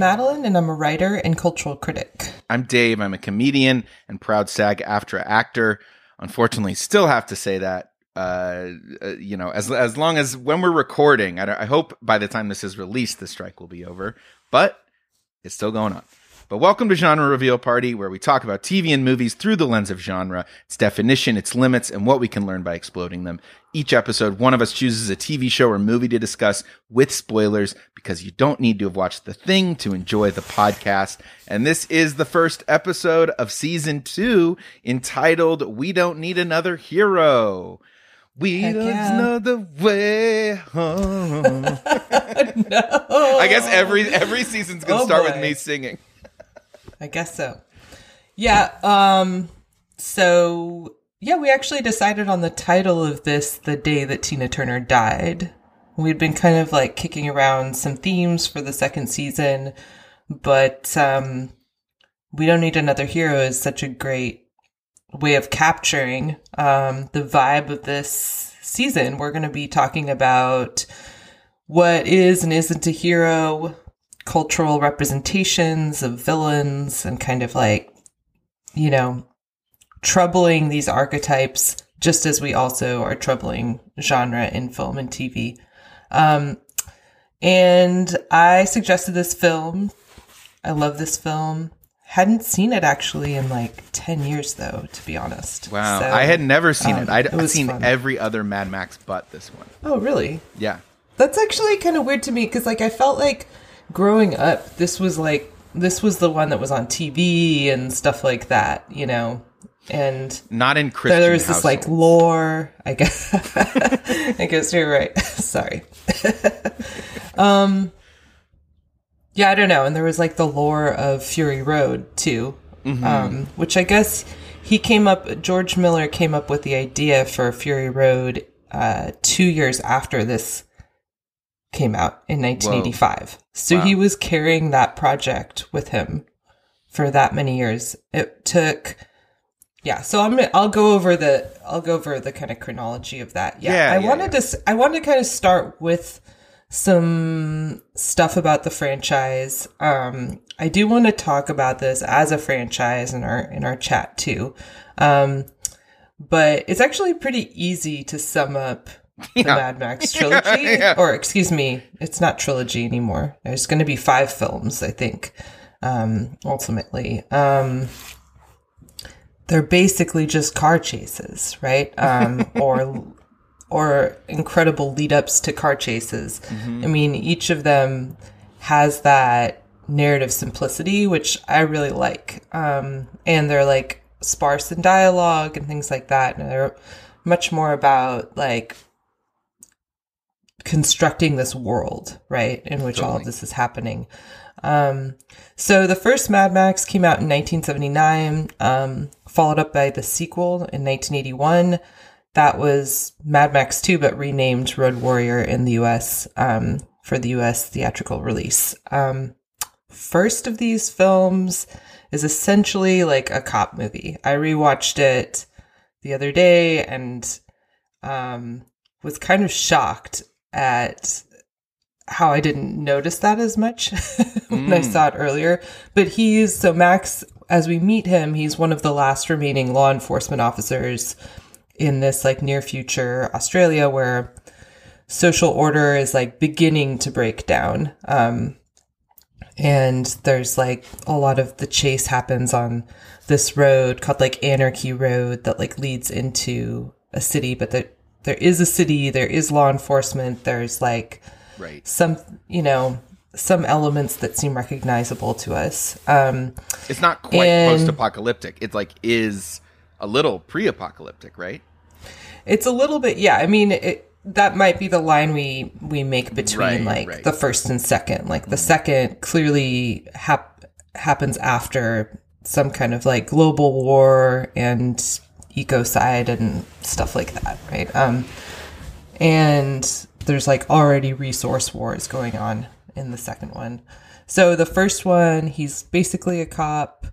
Madeline, and I'm a writer and cultural critic. I'm Dave. I'm a comedian and proud SAG AFTRA actor. Unfortunately, still have to say that. Uh, uh, you know, as as long as when we're recording, I, I hope by the time this is released, the strike will be over. But it's still going on. But welcome to Genre Reveal Party, where we talk about TV and movies through the lens of genre, its definition, its limits, and what we can learn by exploding them. Each episode, one of us chooses a TV show or movie to discuss with spoilers because you don't need to have watched the thing to enjoy the podcast. And this is the first episode of season two entitled We Don't Need Another Hero. We Heck don't yeah. know the way home. no. I guess every every season's gonna Oh, start with me singing. I guess so. Yeah. Um. So yeah, we actually decided on the title of this the day that Tina Turner died. We'd been kind of like kicking around some themes for the second season, but um, we don't need another hero is such a great way of capturing um, the vibe of this season. We're going to be talking about what is and isn't a hero, cultural representations of villains, and kind of like, you know, troubling these archetypes, just as we also are troubling genre in film and TV. Um, and I suggested this film. I love this film. Hadn't seen it actually in like 10 years, though, to be honest. Wow, So- I had never seen um, it. I'd it seen fun. every other Mad Max but this one. Oh, really? Yeah. That's actually kind of weird to me because, like, I felt like growing up, this was like this was the one that was on TV and stuff like that, you know. And Not in Christian there was this like lore. I guess. I guess you're right. Sorry. um. Yeah, I don't know. And there was like the lore of Fury Road too, um, which I guess he came up. George Miller came up with the idea for Fury Road uh, two years after this came out in 1985. So Wow. he was carrying that project with him for that many years. It took yeah, so I'm gonna, I'll go over the I'll go over the kind of chronology of that. Yeah, Yeah, I yeah, wanted yeah. to i wanted to kind of start with some stuff about the franchise. Um, I do want to talk about this as a franchise in our in our chat too. Um, but it's actually pretty easy to sum up the Mad Max trilogy, or excuse me, it's not trilogy anymore. There's going to be five films, I think, um, ultimately. Um, they're basically just car chases, right? Um, or or incredible lead ups to car chases. I mean, each of them has that narrative simplicity, which I really like. Um, and they're like sparse in dialogue and things like that. And they're much more about like constructing this world, right, in which all of this is happening. Um, so the first Mad Max came out in 1979, um, followed up by the sequel in 1981. That was Mad Max 2, but renamed Road Warrior in the US um, for the US theatrical release. Um, first of these films is essentially like a cop movie. I rewatched it the other day and um, was kind of shocked at how I didn't notice that as much when I saw it earlier. But he's so Max, as we meet him, he's one of the last remaining law enforcement officers in this like near future Australia where social order is like beginning to break down. Um, and there's like a lot of the chase happens on this road called like Anarchy Road that like leads into a city, but there there is a city, there is law enforcement, there's like Right. some you know some elements that seem recognizable to us. Um, It's not quite And- post-apocalyptic. It like is a little pre-apocalyptic, right? It's a little bit, yeah. I mean, it, that might be the line we we make between Right, like right. the first and second. Like the second clearly hap- happens after some kind of like global war and ecocide and stuff like that, right? Um, and there's like already resource wars going on in the second one. So the first one, he's basically a cop,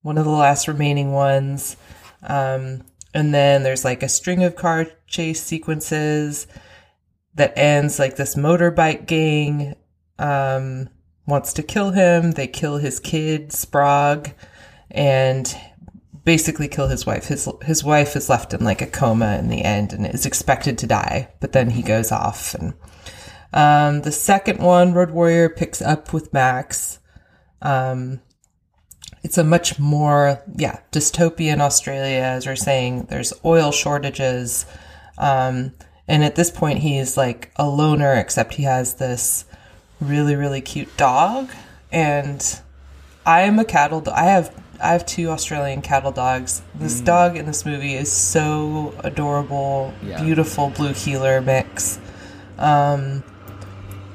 one of the last remaining ones. Um, and then there's like a string of car chase sequences that ends like this motorbike gang um, wants to kill him. They kill his kid, Sprog, and basically kill his wife. His his wife is left in like a coma in the end and is expected to die, but then he goes off. And um, the second one, Road Warrior, picks up with Max. Um, it's a much more yeah dystopian Australia, as we're saying. There's oil shortages, um, and at this point he's like a loner, except he has this really really cute dog, and I am a cattle. Do- I have I have two Australian cattle dogs. This dog in this movie is so adorable, Yeah. beautiful blue heeler mix. Um,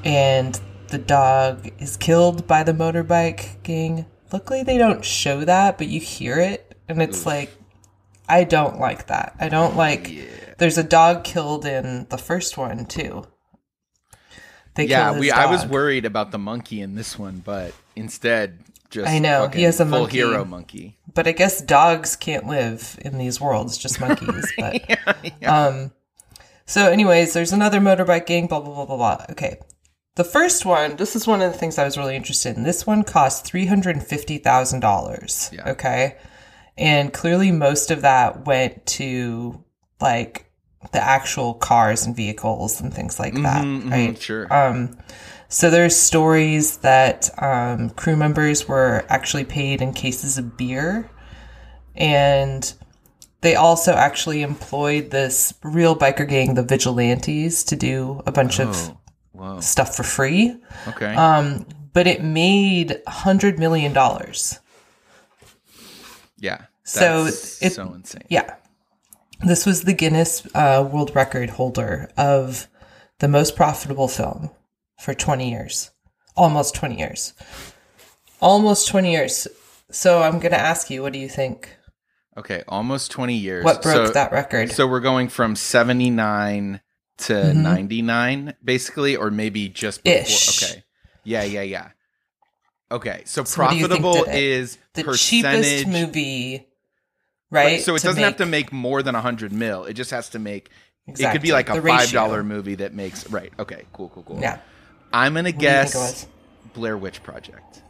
and the dog is killed by the motorbike gang. Luckily, they don't show that, but you hear it, and it's like, I don't like that. I don't like. There's a dog killed in the first one too. They yeah, we. I was worried about the monkey in this one, but instead, just I know, he has a full monkey. hero monkey. but I guess dogs can't live in these worlds, just monkeys. But um, so, anyways, there's another motorbike gang. Blah blah blah blah blah. Okay, the first one. This is one of the things I was really interested in. This one cost three hundred and fifty thousand dollars. Okay, and clearly most of that went to like the actual cars and vehicles and things like that. Mhm, mhm, right. Sure. Um, so there's stories that um, crew members were actually paid in cases of beer, and they also actually employed this real biker gang, the Vigilantes, to do a bunch of oh, whoa. stuff for free. Okay. Um, but it made hundred million dollars. yeah. so it's so insane. Yeah. This was the Guinness uh, World Record holder of the most profitable film for 20 years. Almost 20 years. Almost 20 years. So I'm going to ask you, what do you think? Okay, almost 20 years. What broke so, that record? So we're going from 79 to Mhm. 99 basically or maybe just before. Ish. Okay. Yeah, yeah, yeah. Okay. So, So what do you think profitable is the cheapest movie, right? So it doesn't have to make more than 100 mil. It just has to make exactly. it could be like a $5 movie that makes right. Okay, cool, cool, cool. Yeah. I'm to What do you think it guess? Blair Witch Project.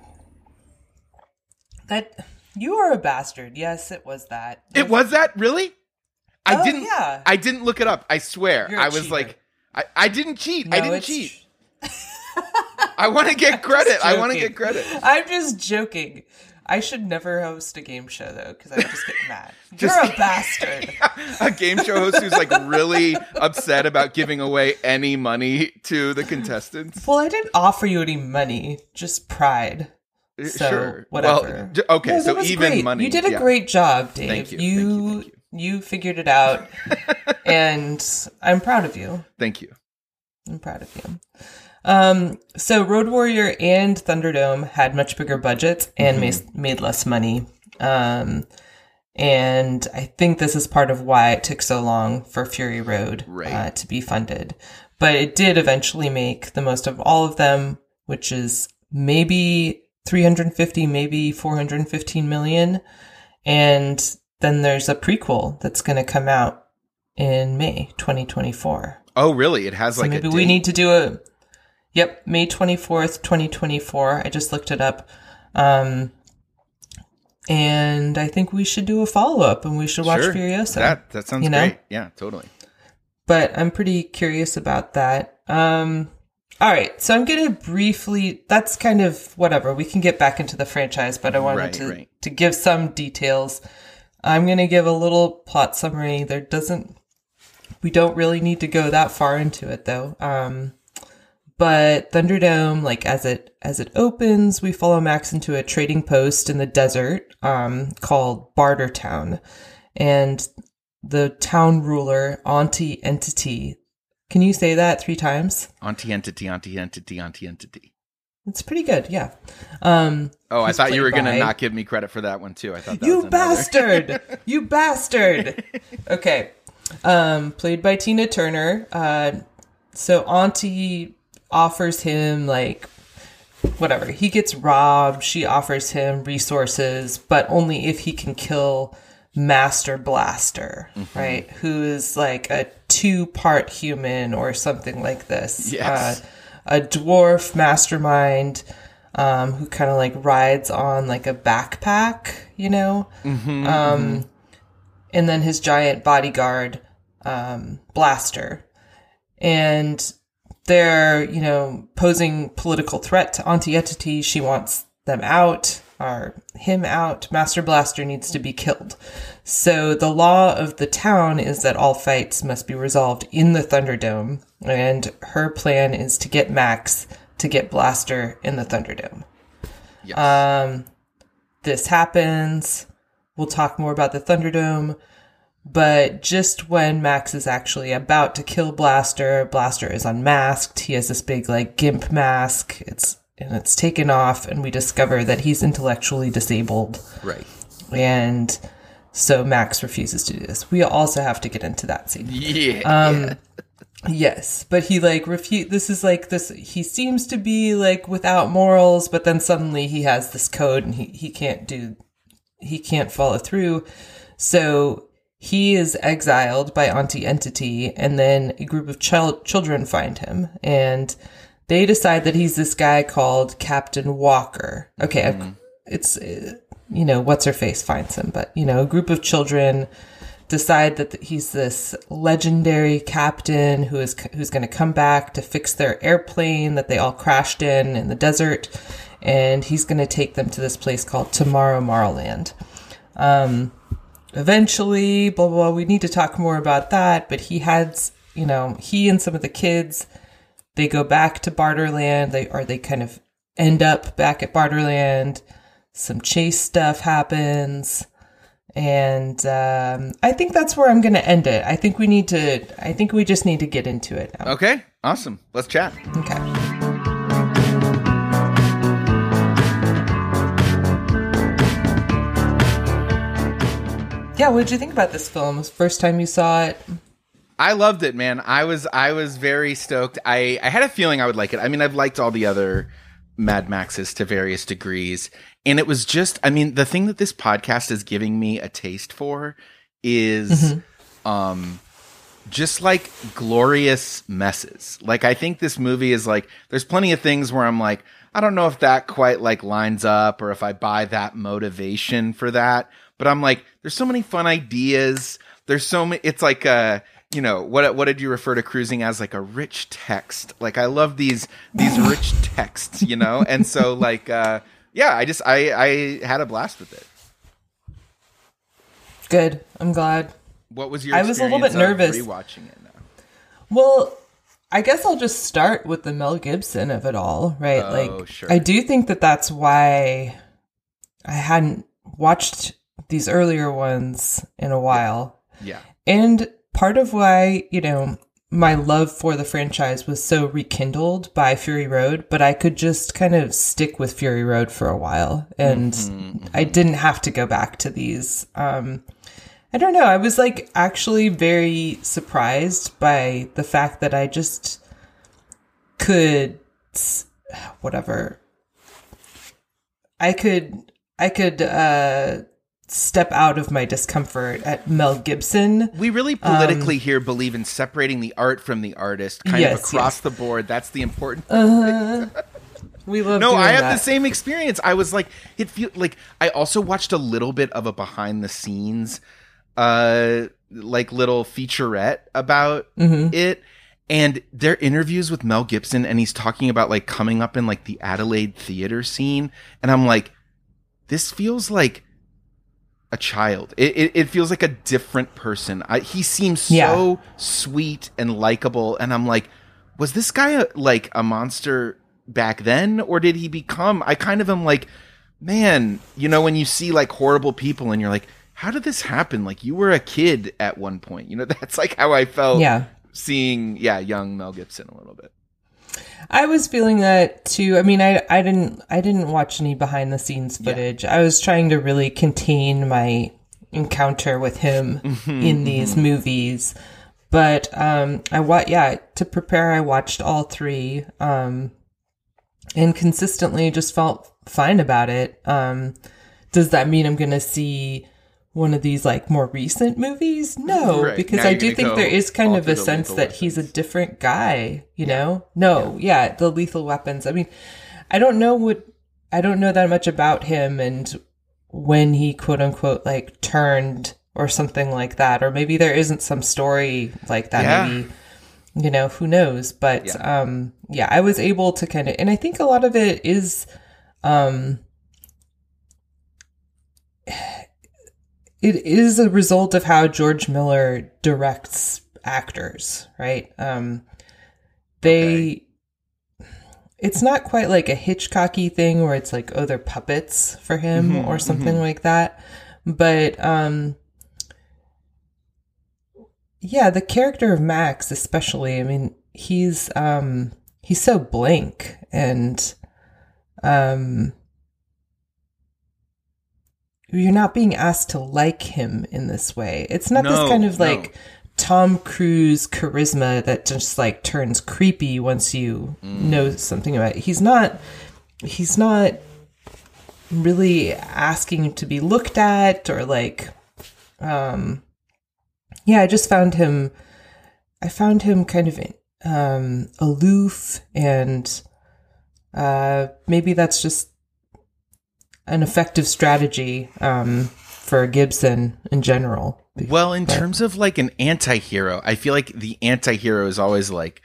That you are a bastard. Yes, it was that. It was that really? I Oh, didn't. yeah. I didn't look it up. I swear. I was cheater. like, I, I didn't cheat. I didn't cheat. I want to get credit. I want to get credit. I'm just joking. I should never host a game show though, because I would just get mad. Just- You're a bastard. a game show host who's like really upset about giving away any money to the contestants. Well, I didn't offer you any money, just pride. So Uh, sure. whatever. Well, okay, No, so even great. money. You did a yeah. great job, Dave. Thank you, You, thank you, thank you figured it out, and I'm proud of you. Thank you. I'm proud of you. Um, so Road Warrior and Thunderdome had much bigger budgets and Mm-hmm. made, made less money. Um, and I think this is part of why it took so long for Fury Road Right. uh, to be funded. But it did eventually make the most of all of them, which is maybe 350, maybe 415 million. And then there's a prequel that's going to come out in May 2024. Oh, really? It has So like maybe a we need to do a Yep, May 24th, 2024. I just looked it up. Um and I think we should do a follow-up and we should watch Sure. Furiosa. That that sounds you know? great. Yeah, totally. but I'm pretty curious about that. Um all right, so I'm going to briefly that's kind of whatever. We can get back into the franchise, but I wanted Right, to right. to give some details. I'm going to give a little plot summary. There doesn't we don't really need to go that far into it though. Um but Thunderdome, like as it as it opens, we follow Max into a trading post in the desert um, called Bartertown, and the town ruler Auntie Entity. Can you say that three times? Auntie entity, auntie entity, auntie entity. It's pretty good, yeah. Um, Oh, I thought you were going to not give me credit for that one too. I thought that you bastard! you bastard! Okay. Um, played by Tina Turner. Uh, so Auntie offers him like whatever. He gets robbed. She offers him resources, but only if he can kill Master Blaster, Mm-hmm. right? Who is like a two part human or something like this. Yes. Uh, a dwarf mastermind. um, who kind of like rides on like a backpack, you know? um, and then his giant bodyguard, um, Blaster. And they're, you know, posing political threat to Auntie Entity. She wants them out or him out. Master Blaster needs to be killed. So the law of the town is that all fights must be resolved in the Thunderdome. And her plan is to get Max to get Blaster in the Thunderdome. Yes. Um, this happens. We'll talk more about the Thunderdome. But just when Max is actually about to kill Blaster, Blaster is unmasked. He has this big like gimp mask. It's and it's taken off, and we discover that he's intellectually disabled. right. And so Max refuses to do this. We also have to get into that scene. Yeah. Um, Yes, but he like refute. This is like this. He seems to be like without morals, but then suddenly he has this code and he he can't do, he can't follow through. So he is exiled by Auntie Entity, and then a group of child children find him, and they decide that he's this guy called Captain Walker. Okay, I've- it's uh, you know what's her face finds him, but you know a group of children decide that he's this legendary captain who is who's going to come back to fix their airplane that they all crashed in in the desert and he's going to take them to this place called Tomorrow-morrow Land. Um eventually blah, blah blah we need to talk more about that but he has you know he and some of the kids they go back to Barterland they or they kind of end up back at Barterland some chase stuff happens and um, I think that's where I'm going to end it. I think we need to. I think we just need to get into it now. okay. Awesome. Let's chat. Okay. Yeah, what did you think about this film? First time you saw it? I loved it, man. I was I was very stoked. I I had a feeling I would like it. I mean, I've liked all the other Mad Maxes to various degrees, and it was just I mean, the thing that this podcast is giving me a taste for is um just like glorious messes. Like I think this movie is like there's plenty of things where I'm like I don't know if that quite like lines up or if I buy that motivation for that, but I'm like there's so many fun ideas. There's so many it's like uh you know what what did you refer to cruising as like a rich text like i love these these rich texts you know and so like uh yeah i just i i had a blast with it Good. I'm glad. what was your I was a little bit nervous. rewatching it now Well, I guess I'll just start with the Mel Gibson of it all, right? Oh, like, sure. I do think that that's why I hadn't watched these earlier ones in a while. yeah And part of why, you know, my love for the franchise was so rekindled by Fury Road, but I could just kind of stick with Fury Road for a while and I didn't have to go back to these. Um, I don't know. I was like actually very surprised by the fact that I just could, whatever. I could, I could, uh, step out of my discomfort at Mel Gibson. we really politically here believe in separating the art from the artist kind Yes, of across yes. the board that's the important Uh, We love no i have that. the same experience i was like it feel like i also watched a little bit of a behind the scenes uh like little featurette about Mm-hmm. it and their interviews with mel gibson and he's talking about like coming up in like the adelaide theater scene and i'm like this feels like a child. It, it, it feels like a different person. I, he seems so Yeah. sweet and likable and i'm like was this guy a, like a monster back then or did he become i kind of am like man you know when you see like horrible people and you're like how did this happen? Like you were a kid at one point. You know that's like how i felt Yeah. seeing yeah young mel gibson a little bit I was feeling that too. I mean, I I didn't I didn't watch any behind the scenes footage. I was trying to really contain my encounter with him in these movies. But um I wa- yeah, to prepare I watched all 3 um and consistently just felt fine about it. Um does that mean I'm going to see one of these like more recent movies? No, Right. because Now I do think there is kind of a sense that he's a different guy, you know? No, yeah. the lethal weapons. I mean, I don't know what I don't know that much about him and when he quote unquote like turned or something like that, or maybe there isn't some story like that. Yeah. Maybe you know who knows, but Yeah. um, yeah, I was able to kind of, and I think a lot of it is um. It is a result of how George Miller directs actors, right? Um, they it's not quite like a Hitchcocky thing where it's like, oh, they're puppets for him Mhm, or something like that. But um yeah, the character of Max especially, I mean, he's um he's so blank and um you're not being asked to like him in this way. It's not No, this kind of no. like Tom Cruise charisma that just like turns creepy once you Mm. know something about it. He's not he's not really asking to be looked at or like um yeah, I just found him I found him kind of um aloof and uh maybe that's just an effective strategy um for Gibson in general. Well, in terms of like an anti-hero, I feel like the anti-hero is always like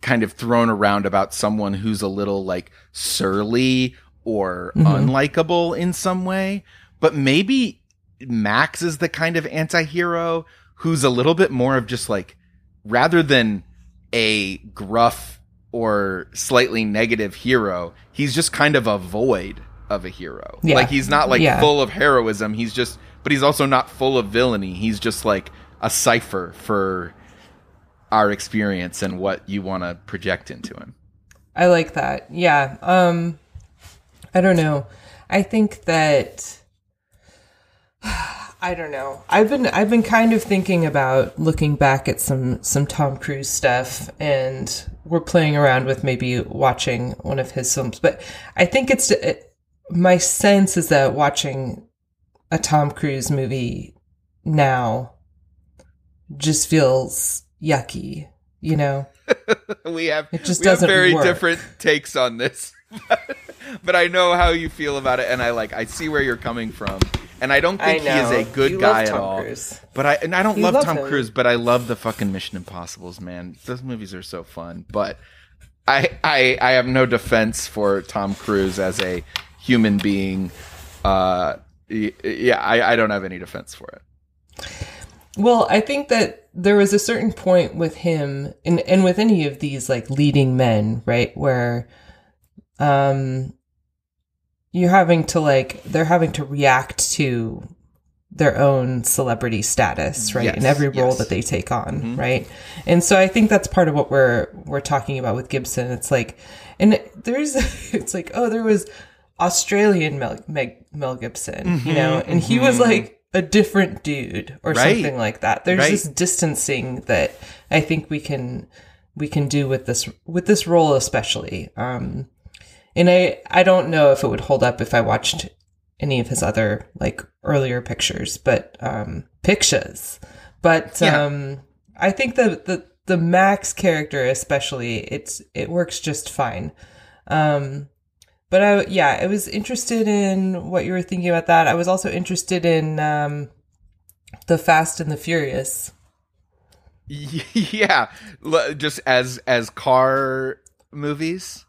kind of thrown around about someone who's a little like surly or Mhm. unlikable in some way. But maybe Max is the kind of anti-hero who's a little bit more of just like rather than a gruff or slightly negative hero, he's just kind of a void of a hero. Yeah. Like he's not like Yeah. full of heroism. He's just but he's also not full of villainy. He's just like a cipher for our experience and what you want to project into him. I like that. Yeah. Um I don't know. I think that I don't know. I've been I've been kind of thinking about looking back at some some Tom Cruise stuff and we're playing around with maybe watching one of his films, but I think it's it, my sense is that watching a Tom Cruise movie now just feels yucky, you know. we have It just we doesn't very work. different takes on this. but I know how you feel about it and I like I see where you're coming from. And I don't think he is a good You guy love at all. Cruise. But I and I don't You love, love Tom him. Cruise, but I love the fucking Mission Impossibles, man. Those movies are so fun. But I I I have no defense for Tom Cruise as a human being. Uh yeah, I, I don't have any defense for it. Well, I think that there was a certain point with him and and with any of these like leading men, right, where um you're having to like they're having to react to their own celebrity status, right? Yes, in every role yes. that they take on, right? And so I think that's part of what we're we're talking about with Gibson. It's like and there's it's like, oh, there was Australian Mel, Meg, Mel Gibson, you know, and he was like a different dude or Right. something like that. There's Right. this distancing that I think we can we can do with this with this role especially. Um and I I don't know if it would hold up if I watched any of his other like earlier pictures, but um pictures. But Yeah. um I think the the the Max character especially it's it works just fine. Um but I yeah, I was interested in what you were thinking about that. I was also interested in um the Fast and the Furious. yeah, just as as car movies.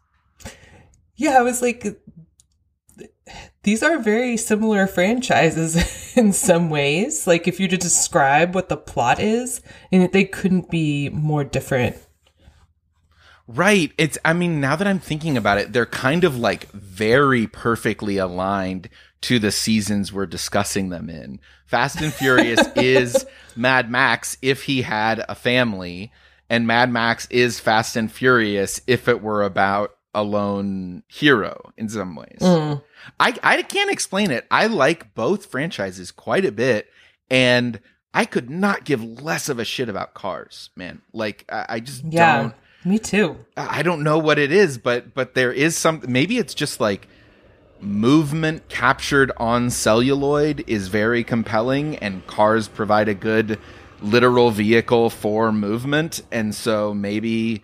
Yeah, I was like, these are very similar franchises in some ways. Like, if you to describe what the plot is, and they couldn't be more different. Right. It's I mean, now that I'm thinking about it, they're kind of like very perfectly aligned to the seasons we're discussing them in. Fast and Furious is Mad Max if he had a family, and Mad Max is Fast and Furious if it were about a lone hero in some ways. Mm. I I can't explain it. I like both franchises quite a bit, and I could not give less of a shit about cars, man. Like I, I just Yeah, don't. Me too. I don't know what it is, but but there is some. Maybe it's just like movement captured on celluloid is very compelling, and cars provide a good literal vehicle for movement, and so maybe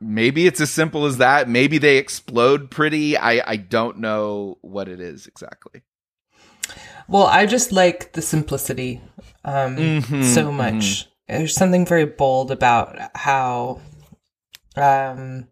maybe it's as simple as that. Maybe they explode pretty. I I don't know what it is exactly. Well, I just like the simplicity um, Mhm, so much. There's something very bold about how, um,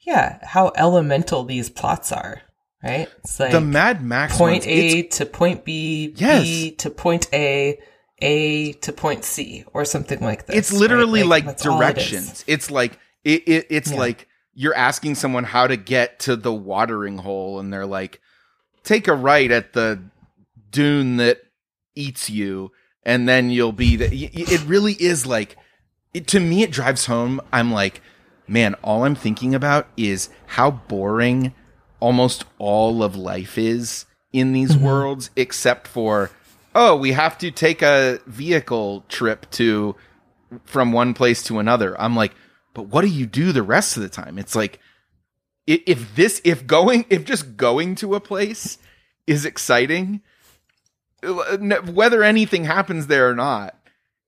yeah, how elemental these plots are. Right? It's like the Mad Max point ones, A to point B, Yes. B to point A, A to point C, or something like this. it's literally right? like, that's all it directions. It's like it, it it's Yeah. like you're asking someone how to get to the watering hole and they're like take a right at the dune that eats you and then you'll be the, it really is like it, to me it drives home i'm like man all i'm thinking about is how boring almost all of life is in these worlds except for oh we have to take a vehicle trip to from one place to another. I'm like but what do you do the rest of the time? It's like if this if going if just going to a place is exciting uh, whether anything happens there or not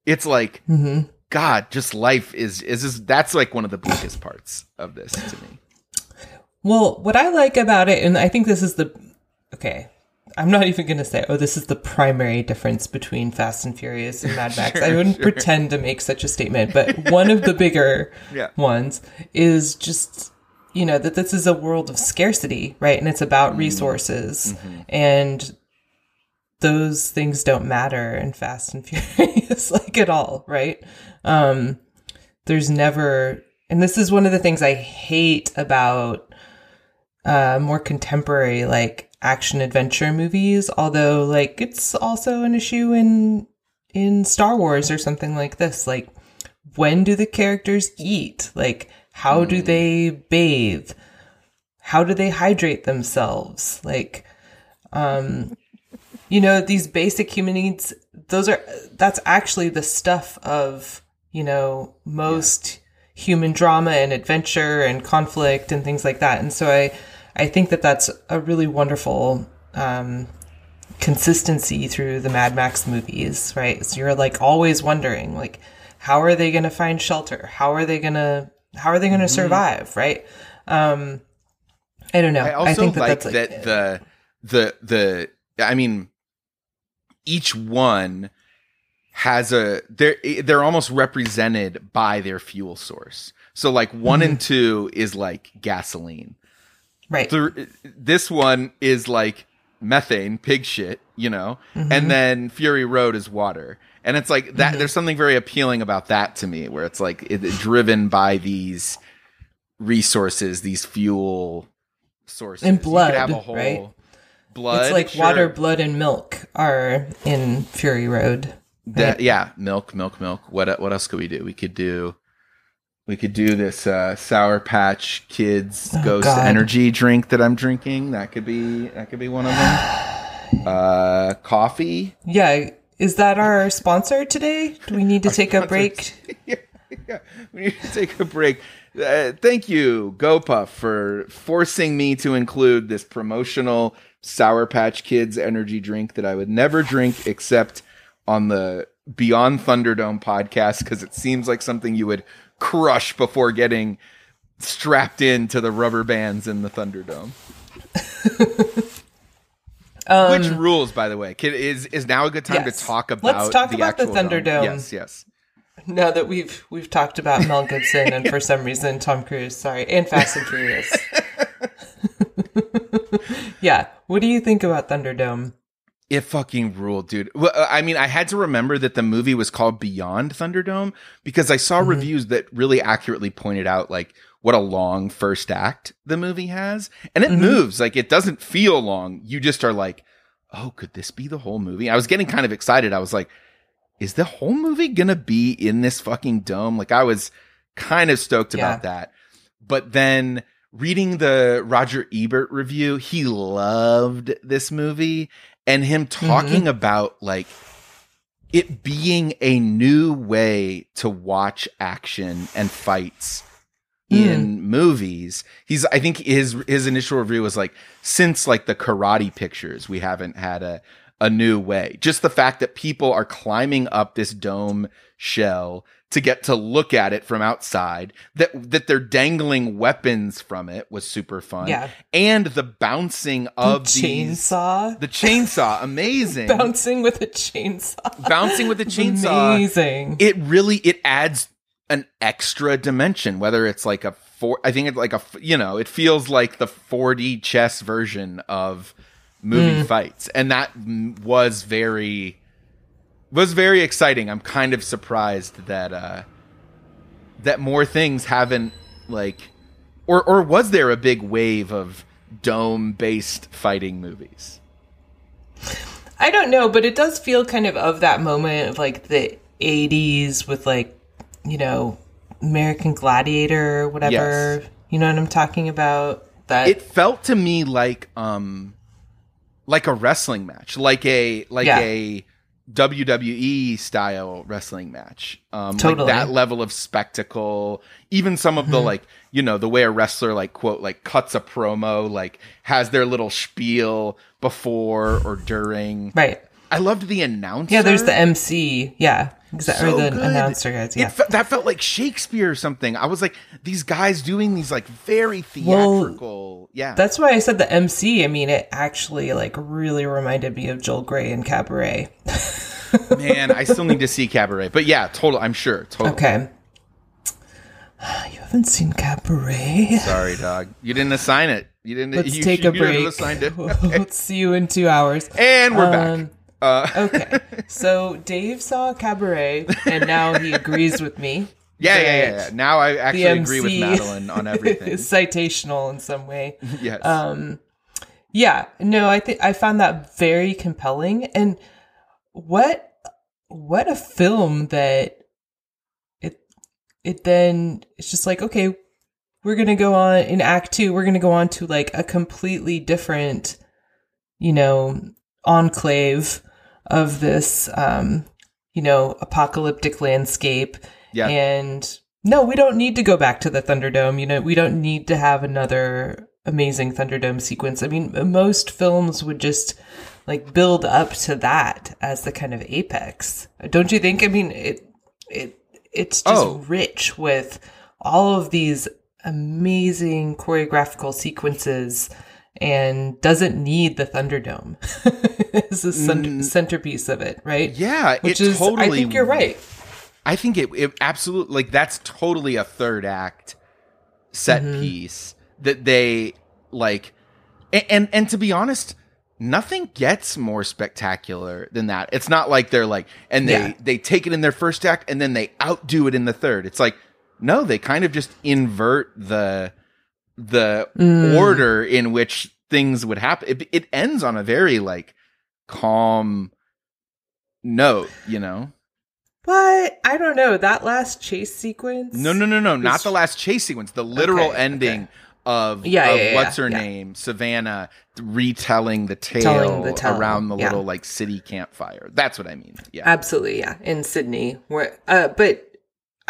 it's like Mhm. God just life is is just, that's like one of the bleakest parts of this to me Well, what I like about it, and I think this is the okay. I'm not even going to say, oh, this is the primary difference between Fast and Furious and Mad Max. I wouldn't sure. pretend to make such a statement, but one of the bigger Yeah. ones is just, you know, that this is a world of scarcity, right? And it's Mm-hmm. about resources. And those things don't matter in Fast and Furious, like at all, right? Um, there's never, and this is one of the things I hate about uh, more contemporary, like action adventure movies. Although, like, it's also an issue in in Star Wars or something like this. Like, when do the characters eat? Like, how do they bathe? How do they hydrate themselves? Like, um, you know, these basic human needs. Those are that's actually the stuff of you know most human drama and adventure and conflict and things like that. And so I I think that that's a really wonderful um, consistency through the Mad Max movies, right? So you're like always wondering, like, how are they going to find shelter? How are they going to how are they going to survive? Right? Um, I don't know. I also think that like that's that like, the the the I mean each one has a they're they're almost represented by their fuel source. So like one Mm-hmm. and two is like gasoline. right. Th- this one is like methane, pig shit, you know, Mm-hmm. and then Fury Road is water. And it's like that. There's something very appealing about that to me, where it's like it, driven by these resources, these fuel sources, And You could blood, have a whole right? Blood. it's like sure. water, blood, and milk are in Fury Road. That, yeah, milk, milk, milk. What what else could we do? We could do. We could do this uh, Sour Patch Kids Oh, Ghost God. Energy drink that I'm drinking. That could be that could be one of them. uh, coffee. Yeah. Is that our sponsor today? Do we need to take a break? yeah, yeah. We need to take a break. Uh, thank you, GoPuff, for forcing me to include this promotional Sour Patch Kids energy drink that I would never drink except on the Beyond Thunderdome podcast because it seems like something you would crush before getting strapped into the rubber bands in the Thunderdome. Which rules, by the way? Is is now a good time Um, Yes. to talk about? Let's talk the about the actual dome? Thunderdome. Yes, yes. Now that we've we've talked about Mel Gibson and for some reason Tom Cruise, sorry, and Fast and Furious. yeah. What do you think about Thunderdome? It fucking ruled, dude. Well, uh, I mean, I had to remember that the movie was called Beyond Thunderdome because I saw reviews that really accurately pointed out like what a long first act the movie has, and it moves like it doesn't feel long. You just are like, oh, could this be the whole movie? I was getting kind of excited. I was like, is the whole movie gonna be in this fucking dome? Like, I was kind of stoked Yeah. about that, but then reading the Roger Ebert review, he loved this movie and him mm-hmm. talking about like it being a new way to watch action and fights mm. in movies. He's I think his his initial review was like since like the karate pictures we haven't had a a new way. Just the fact that people are climbing up this dome shell to get to look at it from outside that that they're dangling weapons from it was super fun. Yeah. And the bouncing of the chainsaw. the chainsaw amazing. Bouncing with a chainsaw. Bouncing with a chainsaw Amazing. it really it adds an extra dimension whether it's like a four i think it's like a you know it feels like the 4d chess version of movie fights and that mm, was very was very exciting i'm kind of surprised that uh that more things haven't like or or was there a big wave of dome based fighting movies I don't know, but it does feel kind of of that moment of like the 80s with like, you know, American Gladiator or whatever. Yes. You know what I'm talking about? That it felt to me like um like a wrestling match like a like Yeah. a WWE style wrestling match um Totally. like that level of spectacle even some of the Mm-hmm. like you know the way a wrestler like quote like cuts a promo like has their little spiel before or during right. I loved the announcer Yeah, there's the MC. Yeah. Exactly. so or the good. announcer guys. Yeah. fe- that felt like Shakespeare or something. I was like, these guys doing these like very Well, theatrical. yeah, That's why I said the MC. I mean, it actually like really reminded me of Joel Grey and Cabaret. Man, I still need to see Cabaret. But yeah, total. I'm sure. Total. Okay. You haven't seen Cabaret? Sorry, dog. You didn't assign it. You didn't. Let's you, take you a break. It. Let's see you in two hours. And we're Um, back. Uh, Okay. So Dave saw Cabaret, and now he agrees with me. yeah, yeah, yeah, yeah. Now I actually agree with Madeline on everything. citational in some way. yes. Um, yeah, no, I think I found that very compelling. And what what a film that it it then it's just like okay, we're gonna go on in Act Two. We're gonna go on to like a completely different, you know, enclave of this, um, you know, apocalyptic landscape. Yeah. And no, we don't need to go back to the Thunderdome. You know, we don't need to have another amazing Thunderdome sequence. I mean, most films would just like build up to that as the kind of apex. Don't you think? I mean, it it it's just Oh. rich with all of these amazing choreographical sequences and doesn't need the Thunderdome as the cent- centerpiece of it, right? yeah, Which it is, totally. I think you're right. I think it, it absolutely like that's totally a third act set Mm-hmm. piece that they like and, and and to be honest nothing gets more spectacular than that it's not like they're like and they Yeah. they take it in their first act and then they outdo it in the third it's like no they kind of just invert the the Mm. order in which things would happen it, it ends on a very like calm note you know But I don't know that last chase sequence. No, no, no, no, not the last chase sequence. The literal Okay, ending of, Yeah, of yeah, yeah, what's her yeah. name, Savannah, retelling the tale, the tale, around the little like city campfire. That's what I mean. Yeah, Absolutely, yeah, in Sydney. Where, uh, but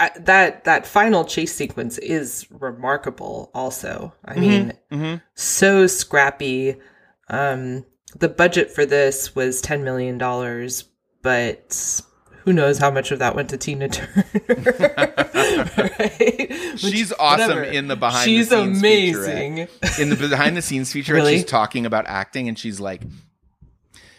I, that that final chase sequence is remarkable. Also, I mean, Mhm. so scrappy. Um, the budget for this was ten million dollars, but who knows how much of that went to Tina Turner? right? Which- she's awesome whatever. in the behind. She's the scenes amazing. in the behind the scenes feature. Really? She's talking about acting, and she's like,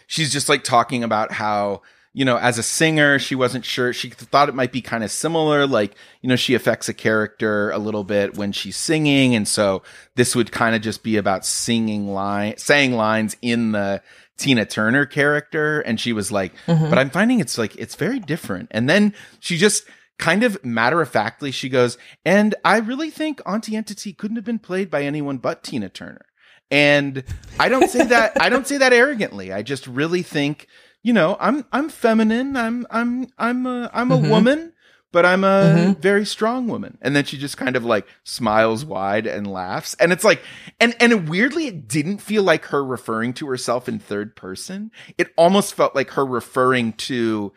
she's just like talking about how you know, as a singer, she wasn't sure. She thought it might be kind of similar, like you know, she affects a character a little bit when she's singing, and so this would kind of just be about singing line, saying lines in the Tina Turner character. And she was like, mm-hmm. but I'm finding it's like it's very different. And then she just kind of matter of factly, she goes, and I really think Auntie Entity couldn't have been played by anyone but Tina Turner. And I don't say that I don't say that arrogantly. I just really think, you know, I'm I'm feminine. I'm I'm I'm a I'm a mm-hmm. woman, but I'm a mm-hmm. very strong woman. And then she just kind of like smiles wide and laughs. And it's like and and weirdly it didn't feel like her referring to herself in third person. It almost felt like her referring to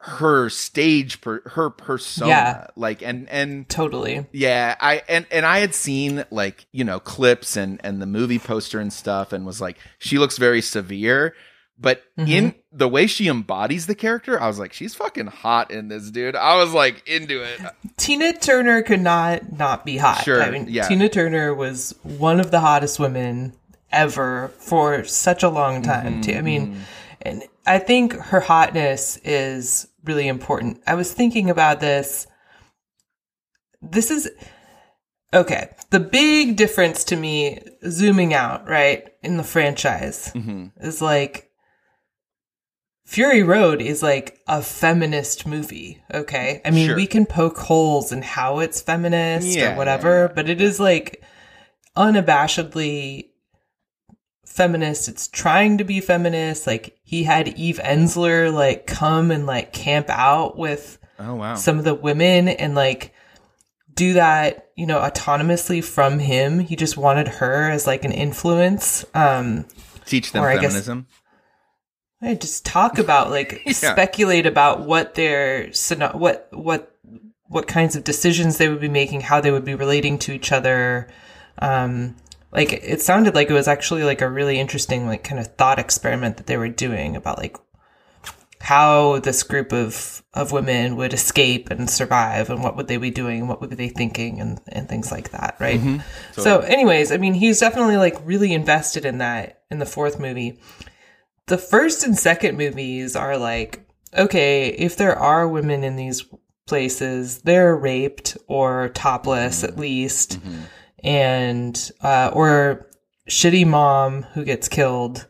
her stage per her persona Yeah. like and and Totally. yeah i and and i had seen like you know clips and and the movie poster and stuff and was like she looks very severe but Mm-hmm. in the way she embodies the character i was like she's fucking hot in this dude i was like into it Tina Turner could not not be hot. Sure, I mean, yeah. Tina Turner was one of the hottest women ever for such a long time. too. I Mm-hmm. mean, and I think her hotness is really important. I was thinking about this. This is okay. The big difference to me, zooming out, right, in the franchise, Mm-hmm. is like Fury Road is like a feminist movie. Okay. I mean, Sure. we can poke holes in how it's feminist Yeah, or whatever, but it is like unabashedly feminist. It's trying to be feminist. Like he had Eve Ensler like come and like camp out with oh wow some of the women and like do that, you know, autonomously from him. He just wanted her as like an influence. Um teach them I guess- feminism I just talk about like Yeah. speculate about what their what what what kinds of decisions they would be making, how they would be relating to each other. Um, like it sounded like it was actually like a really interesting like kind of thought experiment that they were doing about like how this group of of women would escape and survive and what would they be doing and what would they be thinking and and things like that right so anyways i mean he's definitely like really invested in that in the fourth movie the first and second movies are like okay if there are women in these places they're raped or topless at least. And uh, or shitty mom who gets killed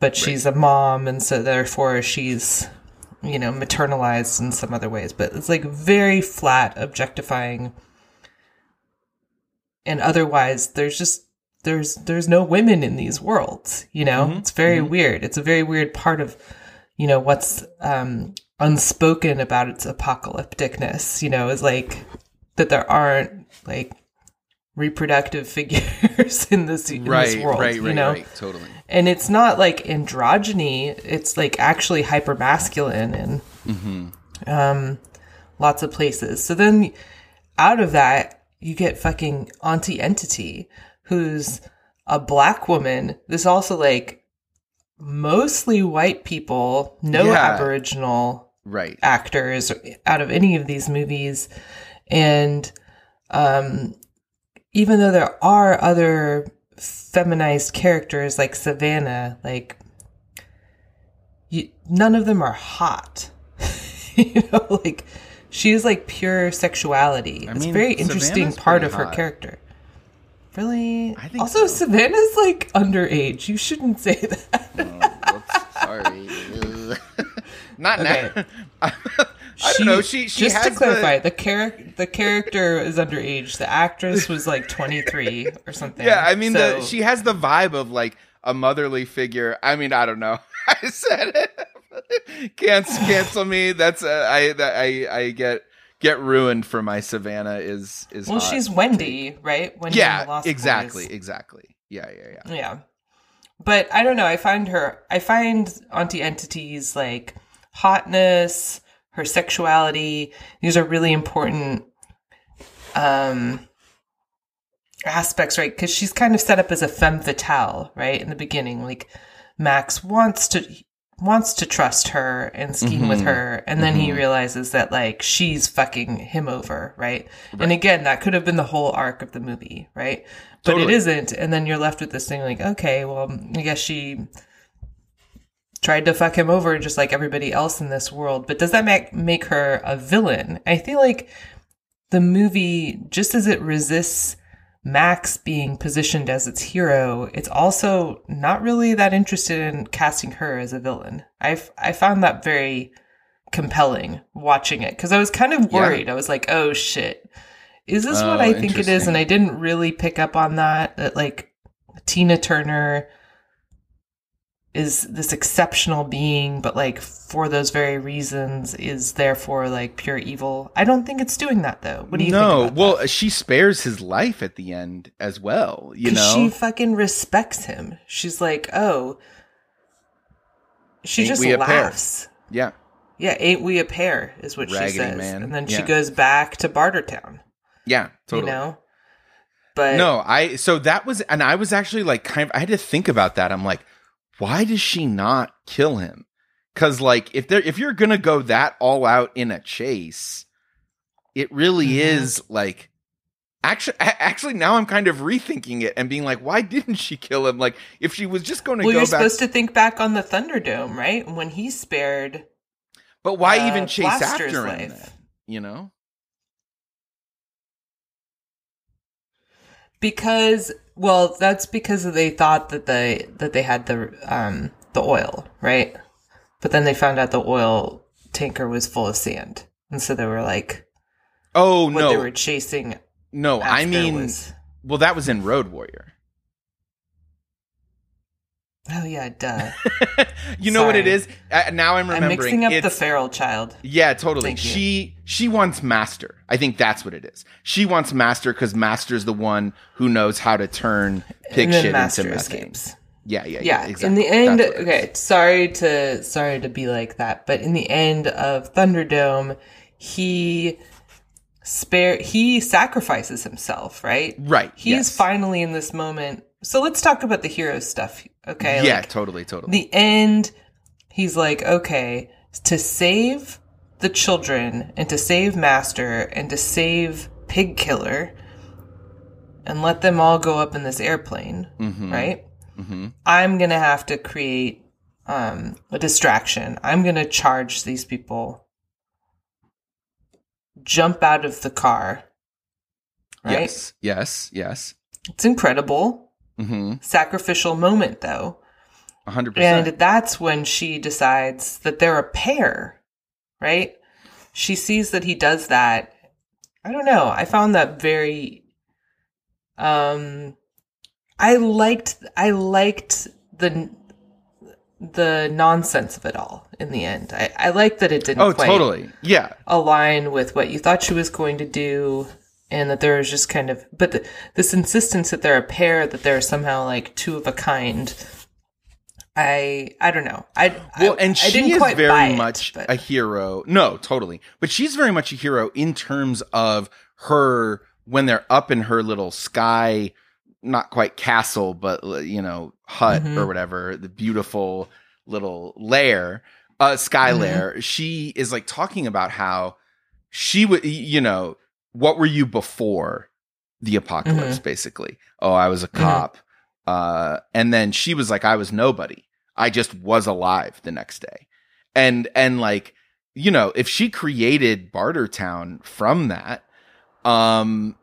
but she's a mom and so therefore she's you know maternalized in some other ways. But it's like very flat objectifying. And otherwise there's just there's there's no women in these worlds you know? It's very weird. It's a very weird part of you know what's um unspoken about its apocalypticness you know is like that there aren't like reproductive figures in this in right this world right you right know? right. Totally. And it's not like androgyny. It's like actually hyper masculine and um lots of places. So then out of that you get fucking auntie entity who's a black woman. This also like mostly white people no Yeah. aboriginal right. actors out of any of these movies. And um even though there are other feminized characters like savannah like you, none of them are hot. You know like she is like pure sexuality. It's mean, a very interesting Savannah's part of her character really? I think also so. savannah's like underage. You shouldn't say that. Whoops, sorry. Not Okay. now. I don't know. She she just has to clarify, the, the, character the character is underage. The actress was like twenty three or something. yeah i mean the she has the vibe of like a motherly figure. I mean i don't know. I said it. Can't cancel me. That's uh, i that i i get get ruined for my savannah is is well, she's Wendy, right? Wendy yeah Lost exactly Boys. exactly yeah yeah yeah Yeah, but I don't know. I find her. I find Auntie Entity's like hotness, her sexuality. These are really important um aspects, right? Because she's kind of set up as a femme fatale, right? In the beginning, like Max wants to wants to trust her and scheme with Mhm. her and then he realizes that like she's fucking him over right? and again that could have been the whole arc of the movie right but Totally. it isn't and then you're left with this thing like okay well i guess she tried to fuck him over just like everybody else in this world but does that make make her a villain i feel like the movie just as it resists Max being positioned as its hero, it's also not really that interested in casting her as a villain. I I found that very compelling watching it because I was kind of Yeah. worried. I was like, "Oh shit, is this Oh, what I think it is?" And I didn't really pick up on that. That like Tina Turner is this exceptional being, but like for those very reasons is therefore like pure evil. I don't think it's doing that though. What do you no, well, she spares his life at the end as well. you know, she fucking respects him. She's like, oh, she Ain't just we a pair? laughs. yeah, Yeah, ain't we a pair is what Raggedy she says. man. And then she goes back to Bartertown, Yeah, totally. you know? But No, I so that was and I was actually like kind of I had to think about that. I'm like, why does she not kill him? Cuz like if there if you're going to go that all out in a chase, it really Mhm. is like actually actually now I'm kind of rethinking it and being like, why didn't she kill him? Like if she was just going to well, go you're back supposed to think back on the Thunderdome, right? When he spared But why uh, even chase Blaster's after him then? You know? because well, that's because they thought that they that they had the um the oil, right? But then they found out the oil tanker was full of sand. And so they were like Oh what no. they were chasing no, I mean was well that was in Road Warrior. Oh yeah, duh. you know what it is? Uh, now I'm remembering. I'm mixing up the feral child. Yeah, totally. Thank you. She she wants Master. I think that's what it is. She wants Master because Master's the one who knows how to turn pig shit Master into escapes. Yeah, yeah, yeah. Yeah, exactly. in the end, That's what it okay. Sorry to sorry to be like that, but in the end of Thunderdome, he spare he sacrifices himself, right? Right. He's yes. finally in this moment. So let's talk about the hero stuff, okay? Yeah, Like, totally, totally. the end, he's like, okay, to save the children and to save Master and to save Pig Killer and let them all go up in this airplane, Mhm. right? hmm I'm gonna have to create um, a distraction. I'm gonna charge these people, jump out of the car. Right? Yes, yes, yes. It's incredible. Mm-hmm. Sacrificial moment, though. hundred And percent. And that's when she decides that they're a pair, right? She sees that he does that. I don't know. I found that very um I liked I liked the the nonsense of it all in the end. I, I liked that it didn't Oh, quite totally. Yeah, align with what you thought she was going to do and that there was just kind of but the, this insistence that they're a pair that they're somehow like two of a kind i i don't know i Well, I, and I she didn't is very it, much but- a hero. No, totally. But she's very much a hero in terms of her when they're up in her little sky, not quite castle, but you know, hut Mhm. or whatever, the beautiful little lair, uh, sky Mhm. lair. She is like talking about how she would, you know, what were you before the apocalypse? Mm-hmm. Basically, oh, I was a cop. Uh, and then she was like, I was nobody. I just was alive the next day. And, and like, you know, if she created Bartertown from that, um,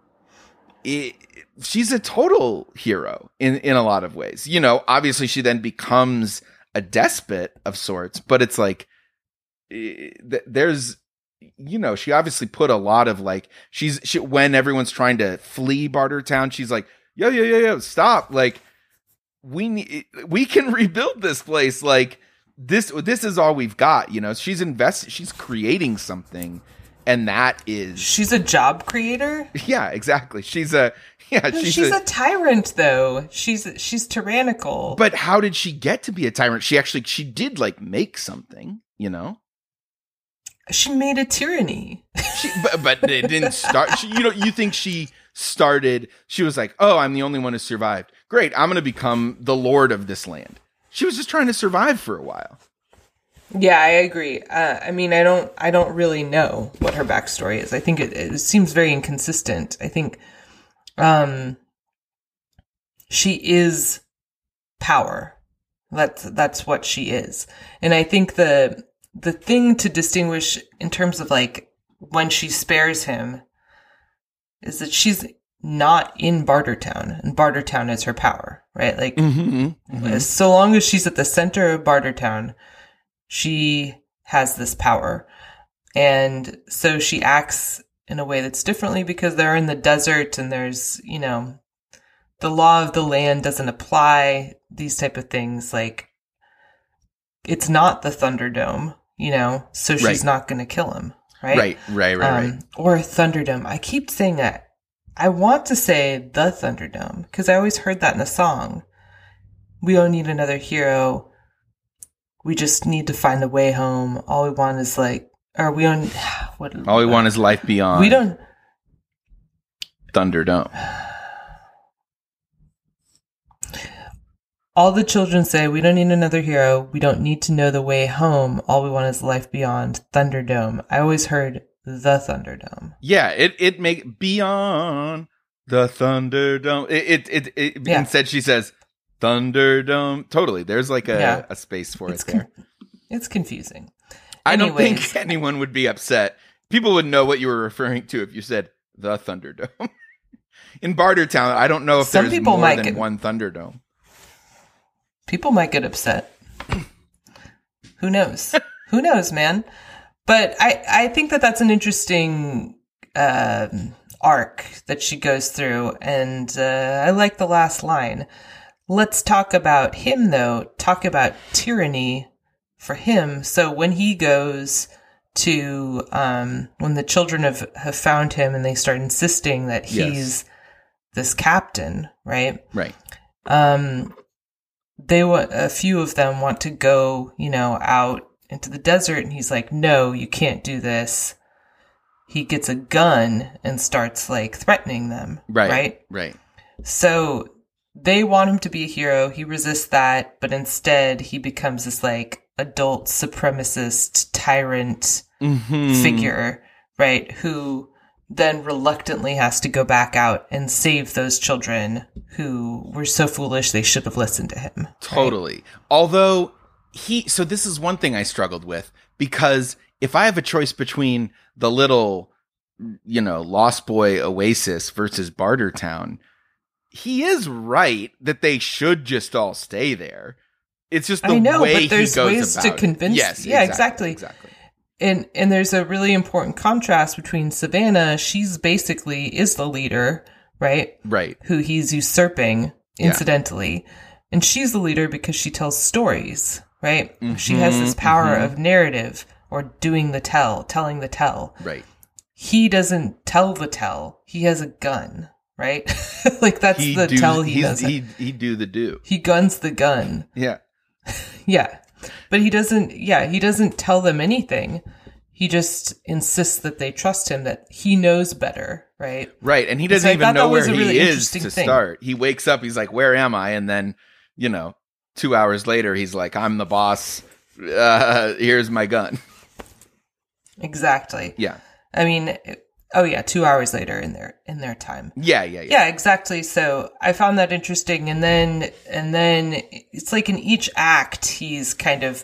it, she's a total hero in, in a lot of ways. You know, obviously she then becomes a despot of sorts, but it's like, eh, th- there's, you know, she obviously put a lot of like, she's, she, when everyone's trying to flee Bartertown, she's like, yo, yo, yo, yo, stop. Like, we need, we can rebuild this place. Like, this, this is all we've got. You know, she's invested, she's creating something. And that is, she's a job creator yeah, exactly. She's a, yeah, No, she's, she's, a, a, tyrant though she's she's tyrannical but how did she get to be a tyrant? She actually, she did like make something, you know? She made a tyranny She, but, but it didn't start. She, you know, you think she started? She was like, "Oh, I'm the only one who survived. Great, I'm going to become the lord of this land." She was just trying to survive for a while. Yeah, I agree. Uh, I mean, I don't, I don't really know what her backstory is. I think it, it seems very inconsistent. I think, um, she is power. That's that's what she is, and I think the the thing to distinguish in terms of like when she spares him is that she's not in Bartertown, and Bartertown is her power, right? Like Mm-hmm. so long as she's at the center of Bartertown, she has this power. And so she acts in a way that's differently because they're in the desert and there's, you know, the law of the land doesn't apply, these type of things. Like, it's not the Thunderdome, you know, so she's Right. not going to kill him, right? Right, right, right, right. Um, or Thunderdome. I keep saying that. I want to say the Thunderdome because I always heard that in a song. We don't need another hero. we just need to find the way home. All we want is like, or we don't. What? All we want is life beyond. We don't. Thunderdome. All the children say, We don't need another hero. We don't need to know the way home. All we want is life beyond Thunderdome. I always heard the Thunderdome. Yeah, it it make beyond the Thunderdome. It it it, it Yeah. instead she says Thunderdome. Totally. There's like a, Yeah. a space for It's it there. con- it's confusing. I don't think anyone would be upset. People would know what you were referring to if you said the Thunderdome. In Bartertown, I don't know if Some there's people more might than get- one Thunderdome. People might get upset. Who knows? Who knows, man? But I, I think that that's an interesting um arc that she goes through, and uh, I like the last line. Let's talk about him, though. Talk about tyranny for him. So when he goes to, um, when the children have, have found him and they start insisting that Yes. he's this captain, right? Right. um they want a few of them want to go you know out into the desert and he's like no you can't do this he gets a gun and starts like threatening them Right. right Right. so they want him to be a hero he resists that but instead he becomes this like adult supremacist tyrant Mhm. figure right who then reluctantly has to go back out and save those children who were so foolish they should have listened to him right? Totally. Although he, so this is one thing I struggled with because if I have a choice between the little, you know, Lost Boy Oasis versus Bartertown, he is right that they should just all stay there. It's just the I know, way but there's he goes ways to convince- Yes, yeah, exactly. exactly. And and there's a really important contrast between savannah she's basically is the leader right Right. who he's usurping Yeah. incidentally and she's the leader because she tells stories right she has this Mhm, power mhm. of narrative or doing the tell telling the tell Right. he doesn't tell the tell. He has a gun, right? like that's He the do, tell he does. he he do the do. he guns the gun. Yeah. Yeah. But he doesn't yeah, he doesn't tell them anything. He just insists that they trust him that he knows better, right? Right. And he doesn't even know where really he is to thing. start. He wakes up, he's like, Where am I? And then, you know, two hours later, he's like, I'm the boss. Uh, here's my gun. Exactly. Yeah. I mean, oh yeah, 2 hours later in their in their time. Yeah. Yeah. Yeah. yeah exactly so i found that interesting and then and then it's like in each act he's kind of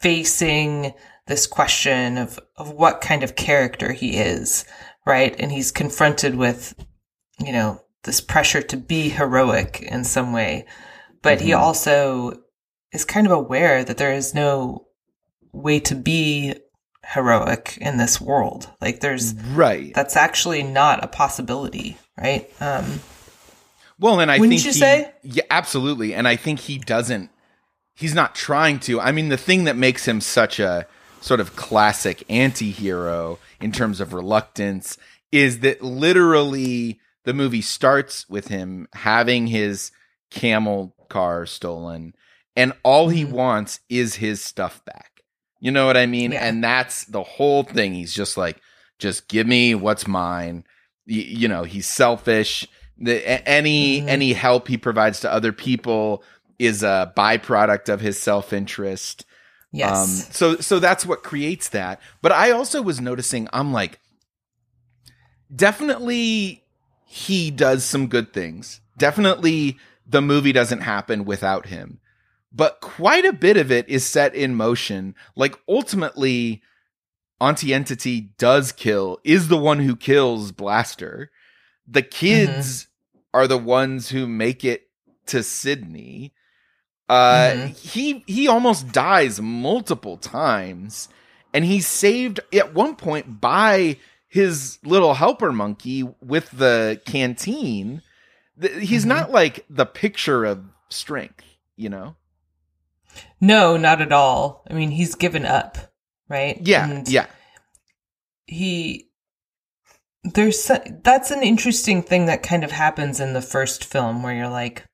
facing this question of of what kind of character he is right and he's confronted with you know this pressure to be heroic in some way but he Mhm. also is kind of aware that there is no way to be heroic in this world like there's Right. that's actually not a possibility, right? Um, Well, and I Wouldn't think you he- say? Yeah, absolutely. And I think he doesn't. He's not trying to. I mean, the thing that makes him such a sort of classic anti-hero in terms of reluctance is that literally the movie starts with him having his camel car stolen and all he Mhm. wants is his stuff back. You know what I mean? Yeah. And that's the whole thing. He's just like just give me what's mine. Y- you know, he's selfish the a- any Mhm. any help he provides to other people is a byproduct of his self-interest yes. um so so that's what creates that but i also was noticing i'm like definitely he does some good things definitely the movie doesn't happen without him but quite a bit of it is set in motion. Like ultimately auntie entity does kill is the one who kills blaster. The kids are the ones who make it to sydney. Uh Mhm. he he almost dies multiple times and he's saved at one point by his little helper monkey with the canteen. He's Mhm. not like the picture of strength you know no, not at all. I mean, he's given up, right? yeah And yeah He there's that's an interesting thing that kind of happens in the first film where you're like,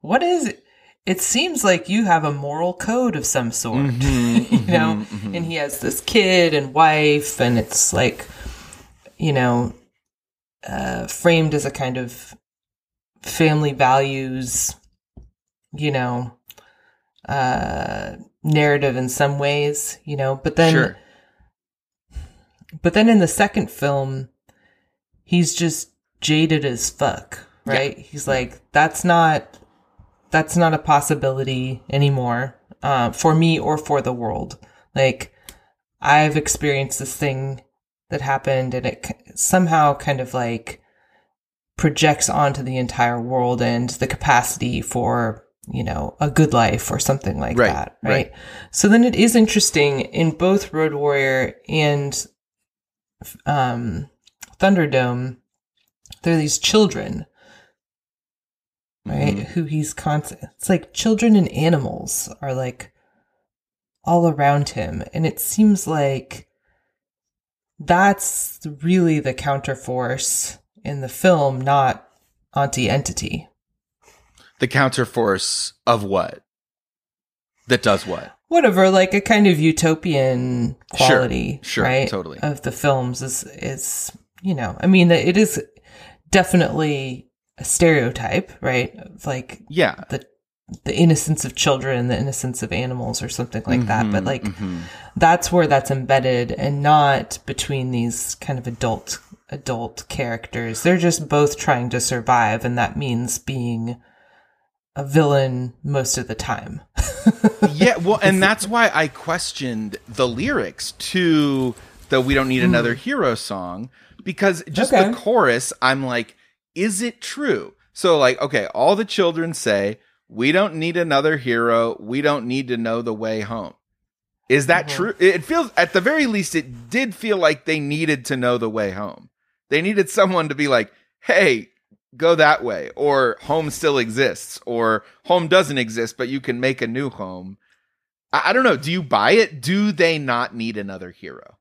what is it? it seems like you have a moral code of some sort, Mm-hmm, you know? And he has this kid and wife, and it's like, you know, uh, framed as a kind of family values, you know, uh, narrative in some ways, you know, but then, sure. but then in the second film, he's just jaded as fuck, right? He's like, that's not, that's not a possibility anymore, uh, for me or for the world. Like, I've experienced this thing that happened and it somehow kind of like projects onto the entire world and the capacity for, you know, a good life or something like Right, that, right. right? So then it is interesting in both Road Warrior and um, Thunderdome, there are these children, right? Mhm. Who he's constant. It's like children and animals are like all around him. And it seems like that's really the counterforce in the film, not Auntie Entity. The counterforce of what? That does what? Whatever, like a kind of utopian Sure, quality, sure, right? totally. Of the films is is you know, I mean, it is definitely a stereotype, right? Of like Yeah. the the innocence of children the innocence of animals or something like that. But Mhm, like mhm. that's where that's embedded and not between these kind of adult adult characters. They're just both trying to survive and that means being a villain most of the time. yeah, well, and that's why I questioned the lyrics to the "We Don't Need Another Hero" song because just. Okay. the chorus, I'm like, is it true? So, like, okay, all the children say, "We don't need another hero. We don't need to know the way home." Is that Mhm. true? It feels, at the very least, it did feel like they needed to know the way home. They needed someone to be like, "Hey." Go that way, or home still exists, or home doesn't exist, but you can make a new home. I, I don't know. Do you buy it? Do they not need another hero?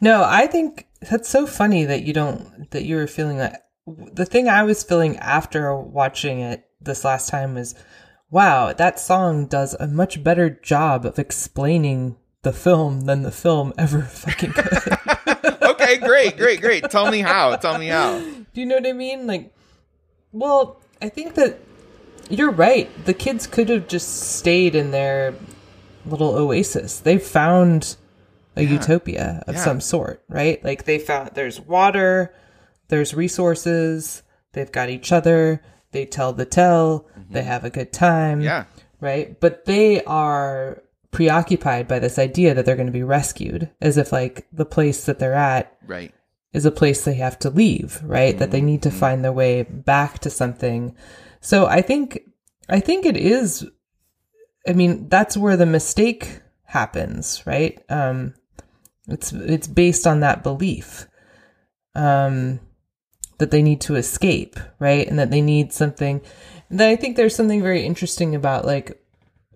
No, I think that's so funny that you don't that you were feeling that. The thing I was feeling after watching it this last time was, wow, that song does a much better job of explaining the film than the film ever fucking could. okay, great, great, great. Tell me how. Tell me how. Do you know what I mean? Like, well, I think that you're right. The kids could have just stayed in their little oasis. They found a utopia of Yeah. some sort, right? Like they found there's water, there's resources, they've got each other, they tell the tell, they have a good time Mm-hmm. Yeah. right? But they are preoccupied by this idea that they're going to be rescued, as if like the place that they're at Right. is a place they have to leave, right? That they need to find their way back to something. So I think I think it is I mean, that's where the mistake happens, right? Um it's it's based on that belief. Um that they need to escape, right? And that they need something. And then I think there's something very interesting about like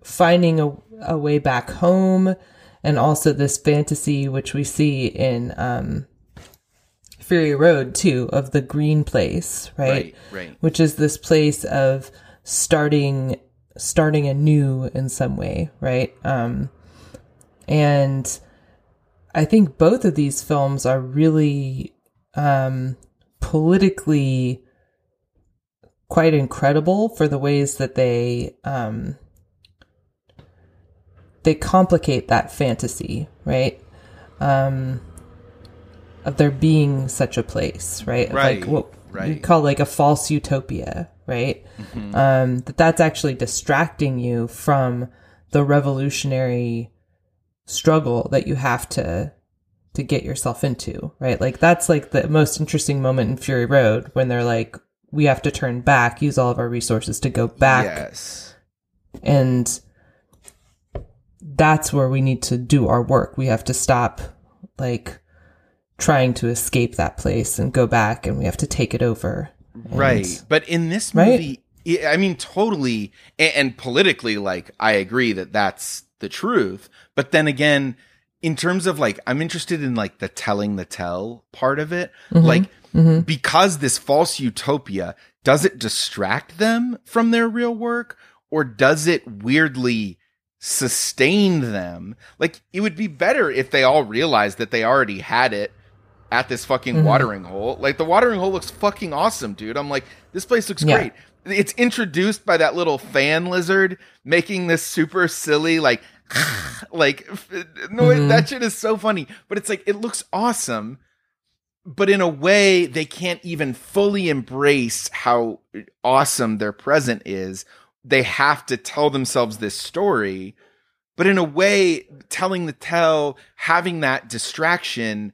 finding a, a way back home and also this fantasy which we see in um Fury Road too of the green place, right? Right. Right. Which is this place of starting starting anew in some way, right? Um and I think both of these films are really um politically quite incredible for the ways that they um they complicate that fantasy, right? Um of there being such a place, right? Right, Like what we call like a false utopia, right? Um that that's actually distracting you from the revolutionary struggle that you have to to get yourself into, right? Like that's like the most interesting moment in Fury Road when they're like we have to turn back, use all of our resources to go back Yes. and that's where we need to do our work. We have to stop like trying to escape that place and go back and we have to take it over. And- Right. But in this Right? movie, I I mean, totally, and, politically, like, I agree that that's the truth. But then again, in terms of like, I'm interested in like the telling the tell part of it. Mm-hmm. Like, because this false utopia does it distract them from their real work or does it weirdly sustain them? Like it would be better if they all realized that they already had it at this fucking Mhm. watering hole. Like the watering hole looks fucking awesome, dude. I'm like, this place looks Yeah. great. It's introduced by that little fan lizard making this super silly like like no Mhm. that shit is so funny, but it's like it looks awesome. But in a way, they can't even fully embrace how awesome their present is. They have to tell themselves this story. But in a way, telling the tell, having that distraction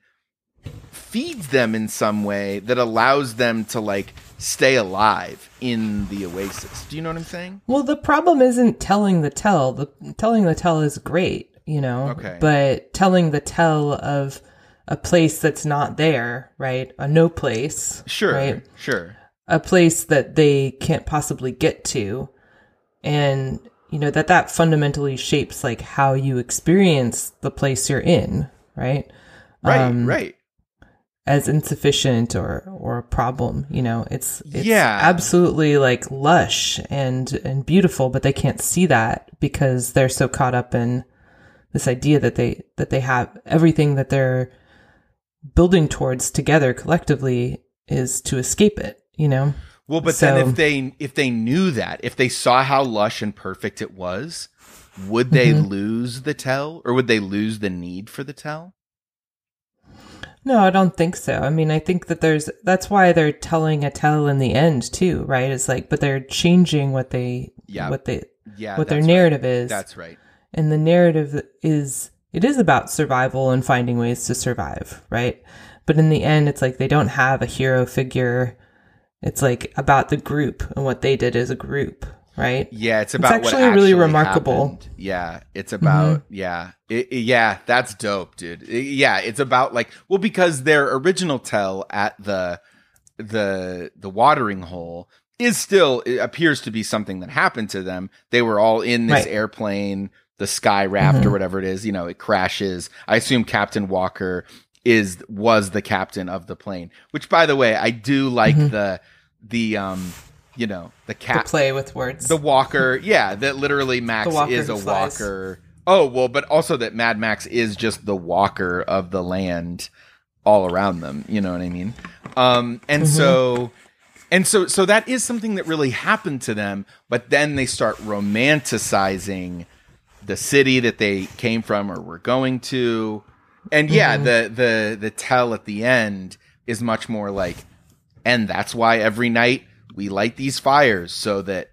feeds them in some way that allows them to like stay alive in the oasis. Do you know what I'm saying? Well, the problem isn't telling the tell. The telling the tell is great, you know. Okay. But telling the tell of a place that's not there, right? A no place. Sure. Right. Sure. A place that they can't possibly get to. And you know that that fundamentally shapes like how you experience the place you're in, right? Right, Um, right. as insufficient or or a problem you know it's it's Yeah. absolutely like lush and and beautiful but they can't see that because they're so caught up in this idea that they that they have everything that they're building towards together collectively is to escape it you know Well, but then if they if they knew that, if they saw how lush and perfect it was, would they Mm-hmm. lose the tell or would they lose the need for the tell? no i don't think so i mean i think that there's that's why they're telling a tell in the end too right it's like but they're changing what they Yeah. what they Yeah. what their that's right. narrative is That's right. and the narrative is it is about survival and finding ways to survive right but in the end it's like they don't have a hero figure it's like about the group and what they did as a group right Yeah, it's about what actually really remarkable. happened. Yeah, it's about yeah, It- it- yeah. That's dope, dude. It- yeah, it's about like well because their original tell at the the the watering hole is still it appears to be something that happened to them. They were all in this Right. airplane, the sky raft or Mhm. whatever it is. You know, it crashes. I assume Captain Walker is was the captain of the plane. Which, by the way, I do like Mhm. the the um you know the cap play with words the walker, yeah, that literally Max is a flies. walker. Oh, well, but also that Mad Max is just the walker of the land all around them, you know what I mean? Um and Mm-hmm. so and so so that is something that really happened to them, but then they start romanticizing the city that they came from or were going to. And yeah, Mm-hmm. the the the tell at the end is much more like and that's why every night we light these fires so that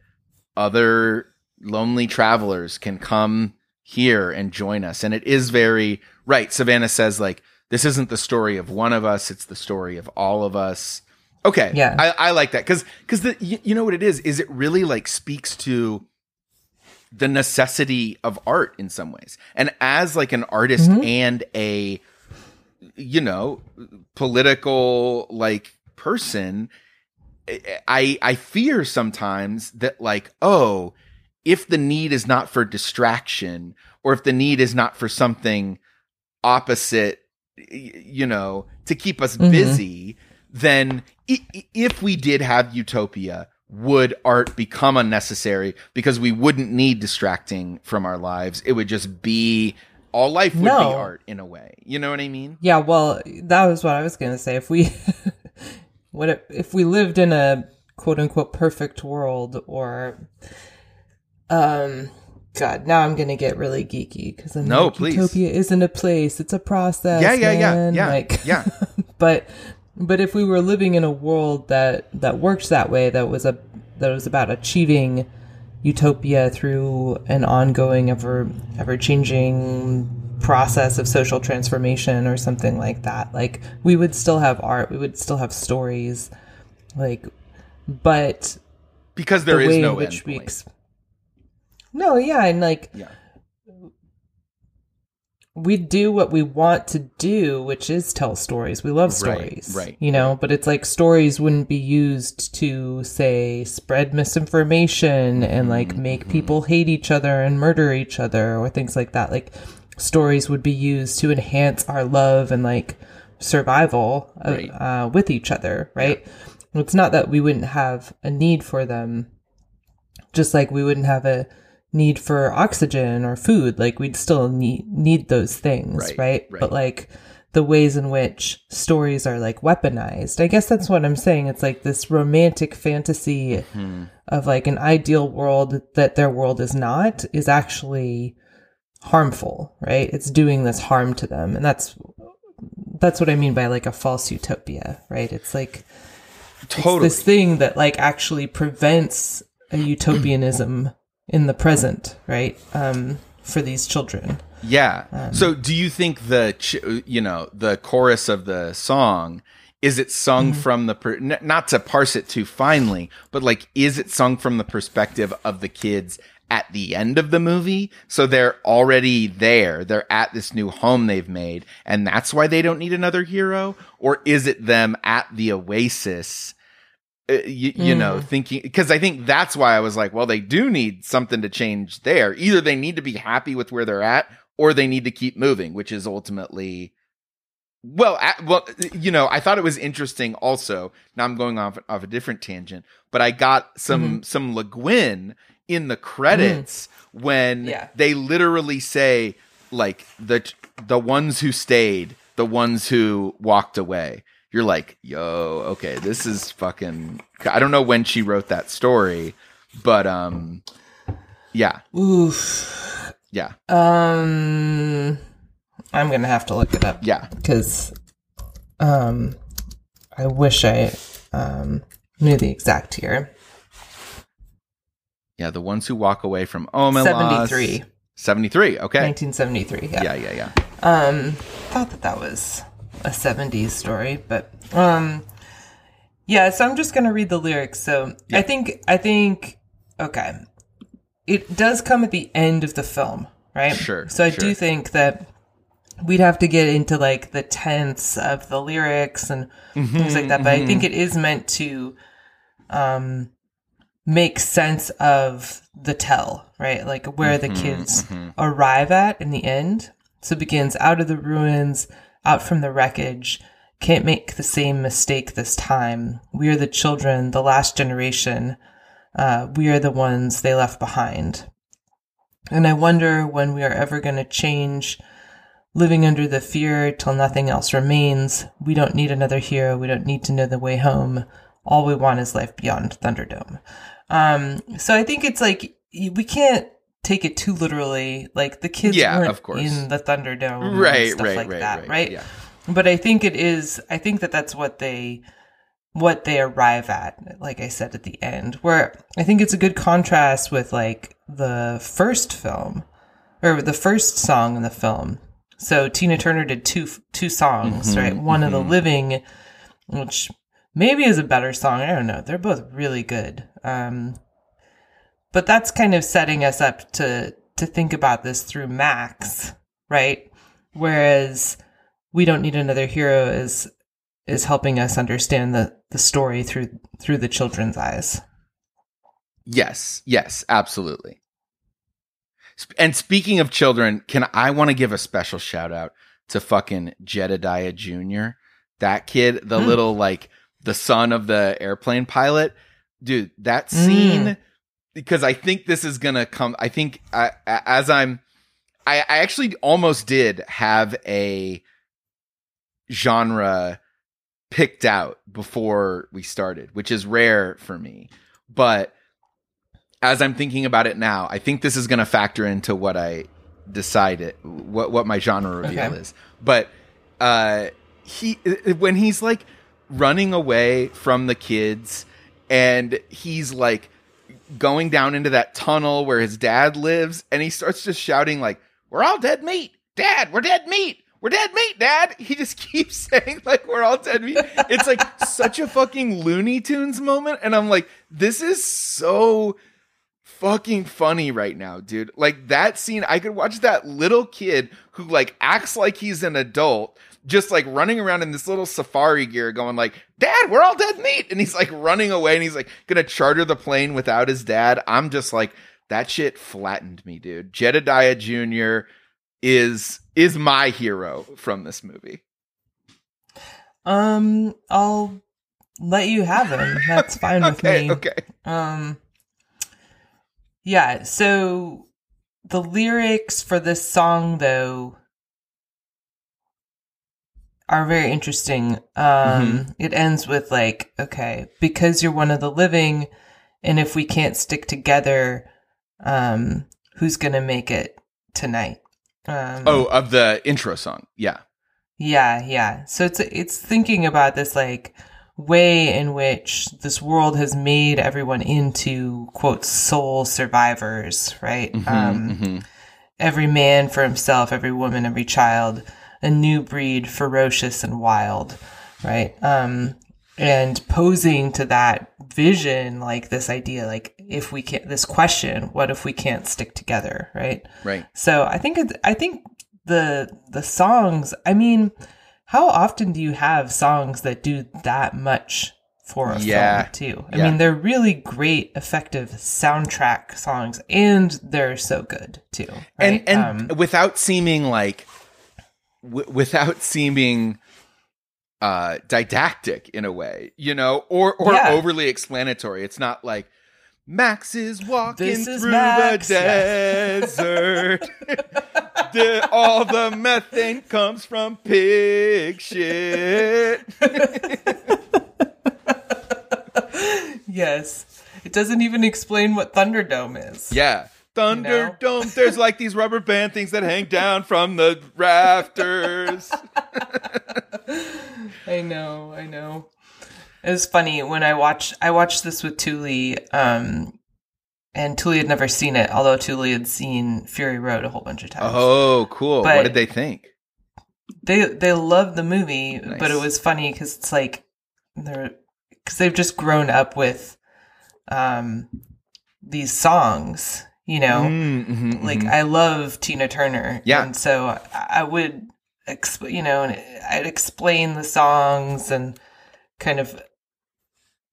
other lonely travelers can come here and join us. And it is very right. Savannah says like this isn't the story of one of us; it's the story of all of us. Okay, Yeah. I, I like that because because the you, you know what it is is it really like speaks to the necessity of art in some ways, and as like an artist and a you know political like person I I fear sometimes that like oh if the need is not for distraction or if the need is not for something opposite you know to keep us Mhm. busy then if we did have utopia would art become unnecessary because we wouldn't need distracting from our lives. It would just be all life would No. be art in a way. You know what i mean? Yeah well that was what i was gonna say. If we what if, if we lived in a quote unquote perfect world or um god now i'm gonna get really geeky because i'm No, like, please. utopia isn't a place it's a process yeah yeah yeah yeah like yeah. but but if we were living in a world that that works that way that was a that was about achieving utopia through an ongoing ever ever changing process of social transformation or something like that like we would still have art we would still have stories like but because there the is no which end ex- no yeah and like yeah we do what we want to do, which is tell stories. We love stories, right. You know, but it's like stories wouldn't be used to say spread misinformation and like Mm-hmm, make people hate each other and murder each other or things like that. Like stories would be used to enhance our love and like survival uh, Right. uh, with each other, right? it's not that we wouldn't have a need for them, just like we wouldn't have a need for oxygen or food. Like we'd still need need those things, Right, right? right. But like the ways in which stories are like weaponized. I guess that's what I'm saying. It's like this romantic fantasy Hmm. of like an ideal world that their world is not is actually harmful, right? It's doing this harm to them. And that's that's what I mean by like a false utopia, right? It's like Totally. this thing that like actually prevents a utopianism in the present, right? Um, for these children. Yeah. Um, so, do you think the ch- you know the chorus of the song is it sung Mm-hmm. from the per- n- not to parse it too finely, but like is it sung from the perspective of the kids at the end of the movie? So they're already there. They're at this new home they've made, and that's why they don't need another hero, or is it them at the oasis? Uh, you, you Mm. know, thinking because I think that's why I was like, well, they do need something to change there. Either they need to be happy with where they're at, or they need to keep moving, which is ultimately, well, a well, you know, I thought it was interesting. Also, now I'm going off off a different tangent, but I got some some Le Guin in the credits when Yeah. they literally say like the the ones who stayed, the ones who walked away. You're like, yo, okay, this is fucking. I don't know when she wrote that story, but um, yeah, Oof. yeah, Um, I'm gonna have to look it up. yeah. because um, I wish I um, knew the exact year. Yeah, the ones who walk away from Omelas. 73. 73, okay. 1973. Yeah. Yeah, yeah, yeah. Um, thought that that was a 70s story, but um, yeah. So I'm just gonna read the lyrics. So I think I think okay, it does come at the end of the film, right? Sure, So I sure. do think that we'd have to get into like the tense of the lyrics and things like that. But I think it is meant to um make sense of the tell, right? Like where the kids arrive at in the end. So it begins out of the ruins, out from the wreckage. Can't make the same mistake this time. We are the children, the last generation. Uh, we are the ones they left behind. And I wonder when we are ever going to change, living under the fear till nothing else remains. We don't need another hero. We don't need to know the way home. All we want is life beyond Thunderdome. Um, so I think it's like we can't take it too literally. Like the kids Yeah, weren't of course. in the Thunderdome, and Right, stuff right, like right, that, right, right? yeah. But I think it is. I think that that's what they what they arrive at. Like I said at the end, where I think it's a good contrast with like the first film or the first song in the film. So Tina Turner did two two songs, Mm-hmm, right? One of the living, which maybe is a better song. I don't know. They're both really good. Um, but that's kind of setting us up to to think about this through Max, right? Whereas we don't need another hero is is helping us understand the the story through through the children's eyes. Yes, yes, absolutely. And speaking of children, can I want to give a special shout out to fucking Jedediah Jr. That kid, the Hmm. little like the son of the airplane pilot, dude. That Mm. Because I think this is gonna come. I think I, as I'm, I, I actually almost did have a genre picked out before we started, which is rare for me, but as I'm thinking about it now, I think this is going to factor into what I decided what what my genre reveal Okay. is. But uh he when he's like running away from the kids and he's like going down into that tunnel where his dad lives and he starts just shouting like we're all dead meat. Dad, we're dead meat. We're dead meat, Dad. He just keeps saying like we're all dead meat. It's like such a fucking Looney Tunes moment and I'm like this is so fucking funny right now, dude. Like that scene, I could watch that little kid who like acts like he's an adult, just like running around in this little safari gear, going like, "Dad, we're all dead meat," and he's like running away, and he's like gonna charter the plane without his dad. I'm just like, that shit flattened me, dude. Jedediah Jr. is is my hero from this movie. Um, I'll let you have him. That's fine with me. okay. Um, yeah. So the lyrics for this song, though, are very interesting. Um, It ends with like, okay, because you're one of the living, and if we can't stick together, um, who's gonna make it tonight? Um, Oh, of the intro song. Yeah. yeah, yeah. So it's it's thinking about this like way in which this world has made everyone into quote soul survivors, right? um, mhm. Every man for himself, every woman, every child, a new breed, ferocious and wild, right? Um, and posing to that vision, like this idea, like if we can't, this question, what if we can't stick together, right? Right. So I think it, I think the the songs. I mean, how often do you have songs that do that much for a Yeah. film too? I Yeah. mean, they're really great, effective soundtrack songs, and they're so good too. Right? And and Um, without seeming like w- without seeming uh didactic in a way, you know, or or Yeah. overly explanatory. It's not like Max is walking This is through Max, the desert. The- all the methane comes from pig shit. yes, it doesn't even explain what Thunderdome is. Yeah. Thunderdome. There's like these rubber band things that hang down from the rafters. I know, I know. It was funny when I watched I watched this with Tuli, um, and Tuli had never seen it, although Tuli had seen Fury Road a whole bunch of times. Oh, cool. But- what did they think? They they loved the movie, but it was funny because it's like they're because they've just grown up with um these songs, you know. Mm, mhm, like mhm. I love Tina Turner. Yeah. And so I would, exp- you know, and I'd explain the songs and kind of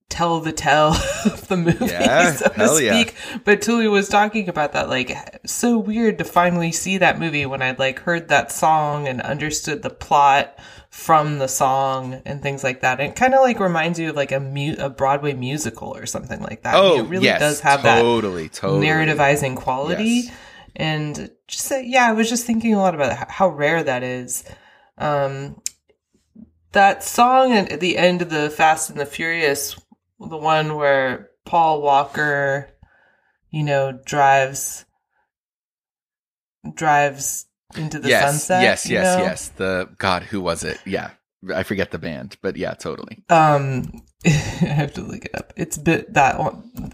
tell the tell of the movie, Yeah, so to hell yeah. speak. But Tuli was talking about that, like, so weird to finally see that movie when I'd like heard that song and understood the plot from the song and things like that. And it kind of like reminds you of like a mu- a Broadway musical or something like that. I mean, oh, it really yes, does have that totally, totally. narrativizing quality. Yes. And just uh, yeah, I was just thinking a lot about how rare that is. Um, that song at the end of the Fast and the Furious, the one where Paul Walker, you know, drives drives into the yes, sunset. yes, yes, know? yes. The God, who was it? Yeah, I forget the band, but yeah, totally. Um, I have to look it up. It's been that.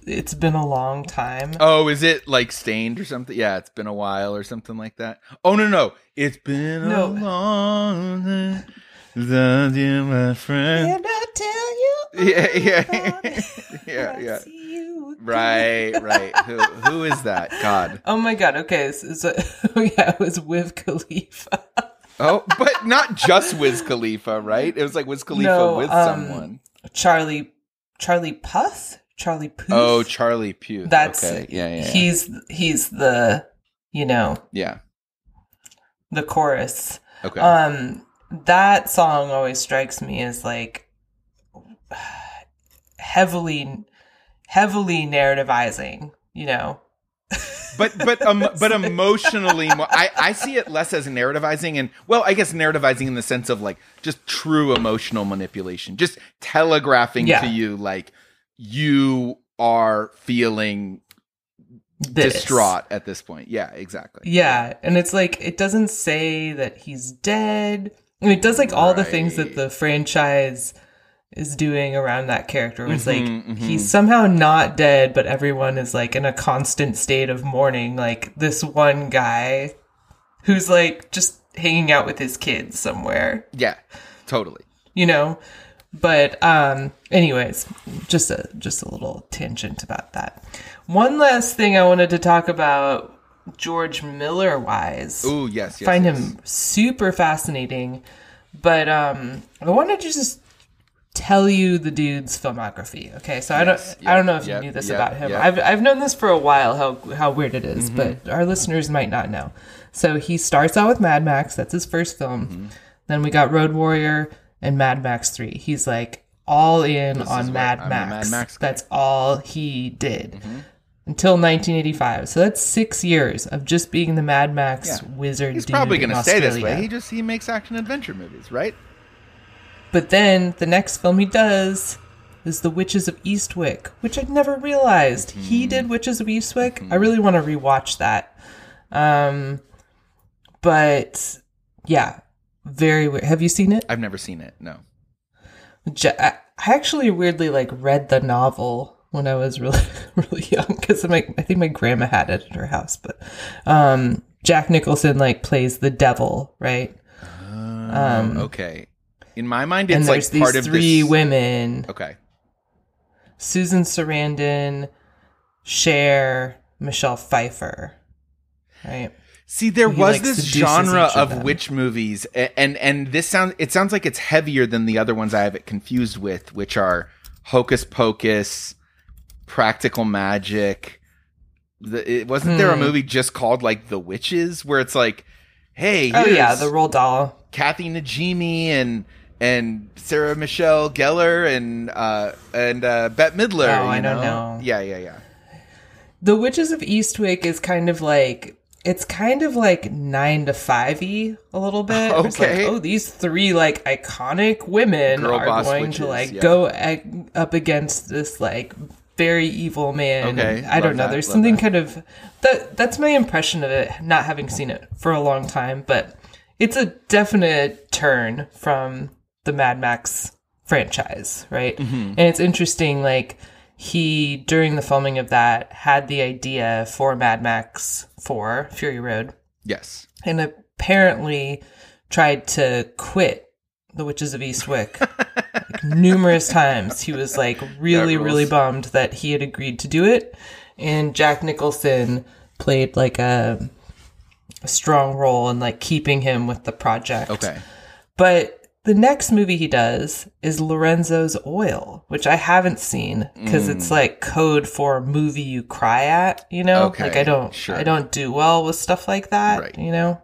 It's been a long time. Oh, is it like stained or something? Yeah, it's been a while or something like that. Oh no, no, it's been No. a long time. Love you, my friend. And I tell you, Yeah, yeah, yeah, I yeah. see you. Right, right. Who who is that? God. Oh my god. Okay. So, so oh yeah, it was with Khalifa. Oh, but not just Wiz Khalifa, right? It was like Wiz Khalifa No, with um, someone. Charlie, Charlie Puth, Charlie Puth. Oh, Charlie Puth. that's okay. Yeah, yeah, yeah. He's he's the you know yeah. the chorus. Okay. Um, that song always strikes me as like heavily, heavily narrativizing. You know. but but um, but emotionally, mo- I I see it less as narrativizing, and well, I guess narrativizing in the sense of like just true emotional manipulation, just telegraphing Yeah. to you like you are feeling This. distraught at this point. Yeah, exactly. Yeah, and it's like it doesn't say that he's dead. I mean, it does like all the things that the franchise is doing around that character. It's like Mhm, mhm. he's somehow not dead, but everyone is like in a constant state of mourning. Like this one guy who's like just hanging out with his kids somewhere, Yeah, totally. you know. But um anyways, just a just a little tangent about that. One last thing I wanted to talk about George Miller wise Ooh, yes, yes. find yes. him super fascinating. But um, I wanted to just tell you the dude's filmography. Okay, so I don't Yes, I don't know if yep, you knew this yep, about him. yep. I've I've known this for a while how how weird it is, but Mm-hmm. our listeners might not know. So he starts out with Mad Max. That's his first film. Mm-hmm. Then we got Road Warrior and Mad Max Three. He's like all in This on Mad Max. Mad Max guy. That's all he did Mhm. Until 1985. So that's six years of just being the Mad Max Yeah. wizard. He's dude probably going to stay this Australia. way. He just he makes action adventure movies, right? But then the next film he does is The Witches of Eastwick, which I'd never realized. Mm-hmm. He did Witches of Eastwick. I really want to rewatch that. Um, but yeah, very weird. Have you seen it? I've never seen it. No. Ja- I I actually weirdly like read the novel when I was really really young because my I think my grandma had it at her house. But um, Jack Nicholson like plays the devil, right? Um, okay. In my mind, it's like part of three this. women. Okay. Susan Sarandon, Cher, Michelle Pfeiffer. Right? See, there He, was this genre of of witch movies, and and this sounds it sounds like it's heavier than the other ones I have it confused with, which are Hocus Pocus, Practical Magic. The, it, wasn't there a Hmm. movie just called like The Witches, where it's like, hey, Oh yeah, the Roald Dahl. Kathy Najimy and and Sarah Michelle Gellar and uh and uh Bette Midler. Oh, I don't know? know. Yeah, yeah, yeah. The Witches of Eastwick is kind of like it's kind of like nine to five y a little bit. It's like, Okay. oh, these three like iconic women Girl are going witches, to like yeah. go ag- up against this like very evil man. Okay, I don't know. that, There's something that. kind of that. That's my impression of it, not having seen it for a long time. But it's a definite turn from the Mad Max franchise, right? Mm-hmm. And it's interesting, like he during the filming of that had the idea for Mad Max for Fury Road Yes. and apparently tried to quit the Witches of Eastwick numerous times. He was like really, really bummed that he had agreed to do it. And Jack Nicholson played like a, a strong role in like keeping him with the project. Okay. But the next movie he does is Lorenzo's Oil, which I haven't seen because it's like code for movie you cry at, you know? Mm. Okay, like I don't sure. I don't do well with stuff like that, Right. you know?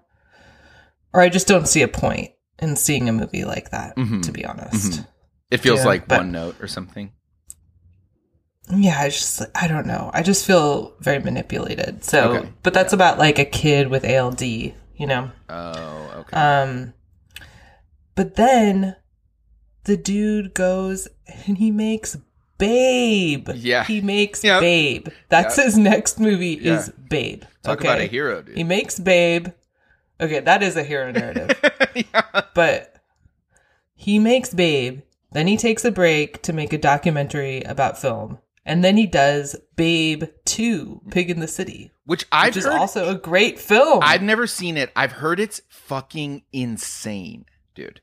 Or I just don't see a point in seeing a movie like that, Mhm. to be honest. Mhm. It feels Yeah, like but- one note or something. Yeah, I just I don't know. I just feel very manipulated. So, Okay, but that's about like a kid with ALD, you know? Oh, okay. Um, but then the dude goes and he makes Babe. Yeah. He makes Yep. Babe. That's his next movie Yeah. is Babe. Talk okay? about a hero, dude. He makes Babe. Okay, that is a hero narrative. yeah. but he makes Babe. Then he takes a break to make a documentary about film. And then he does Babe 2, Pig in the City, Which I've which is heard, also a great film. I've never seen it. I've heard it's fucking insane, dude.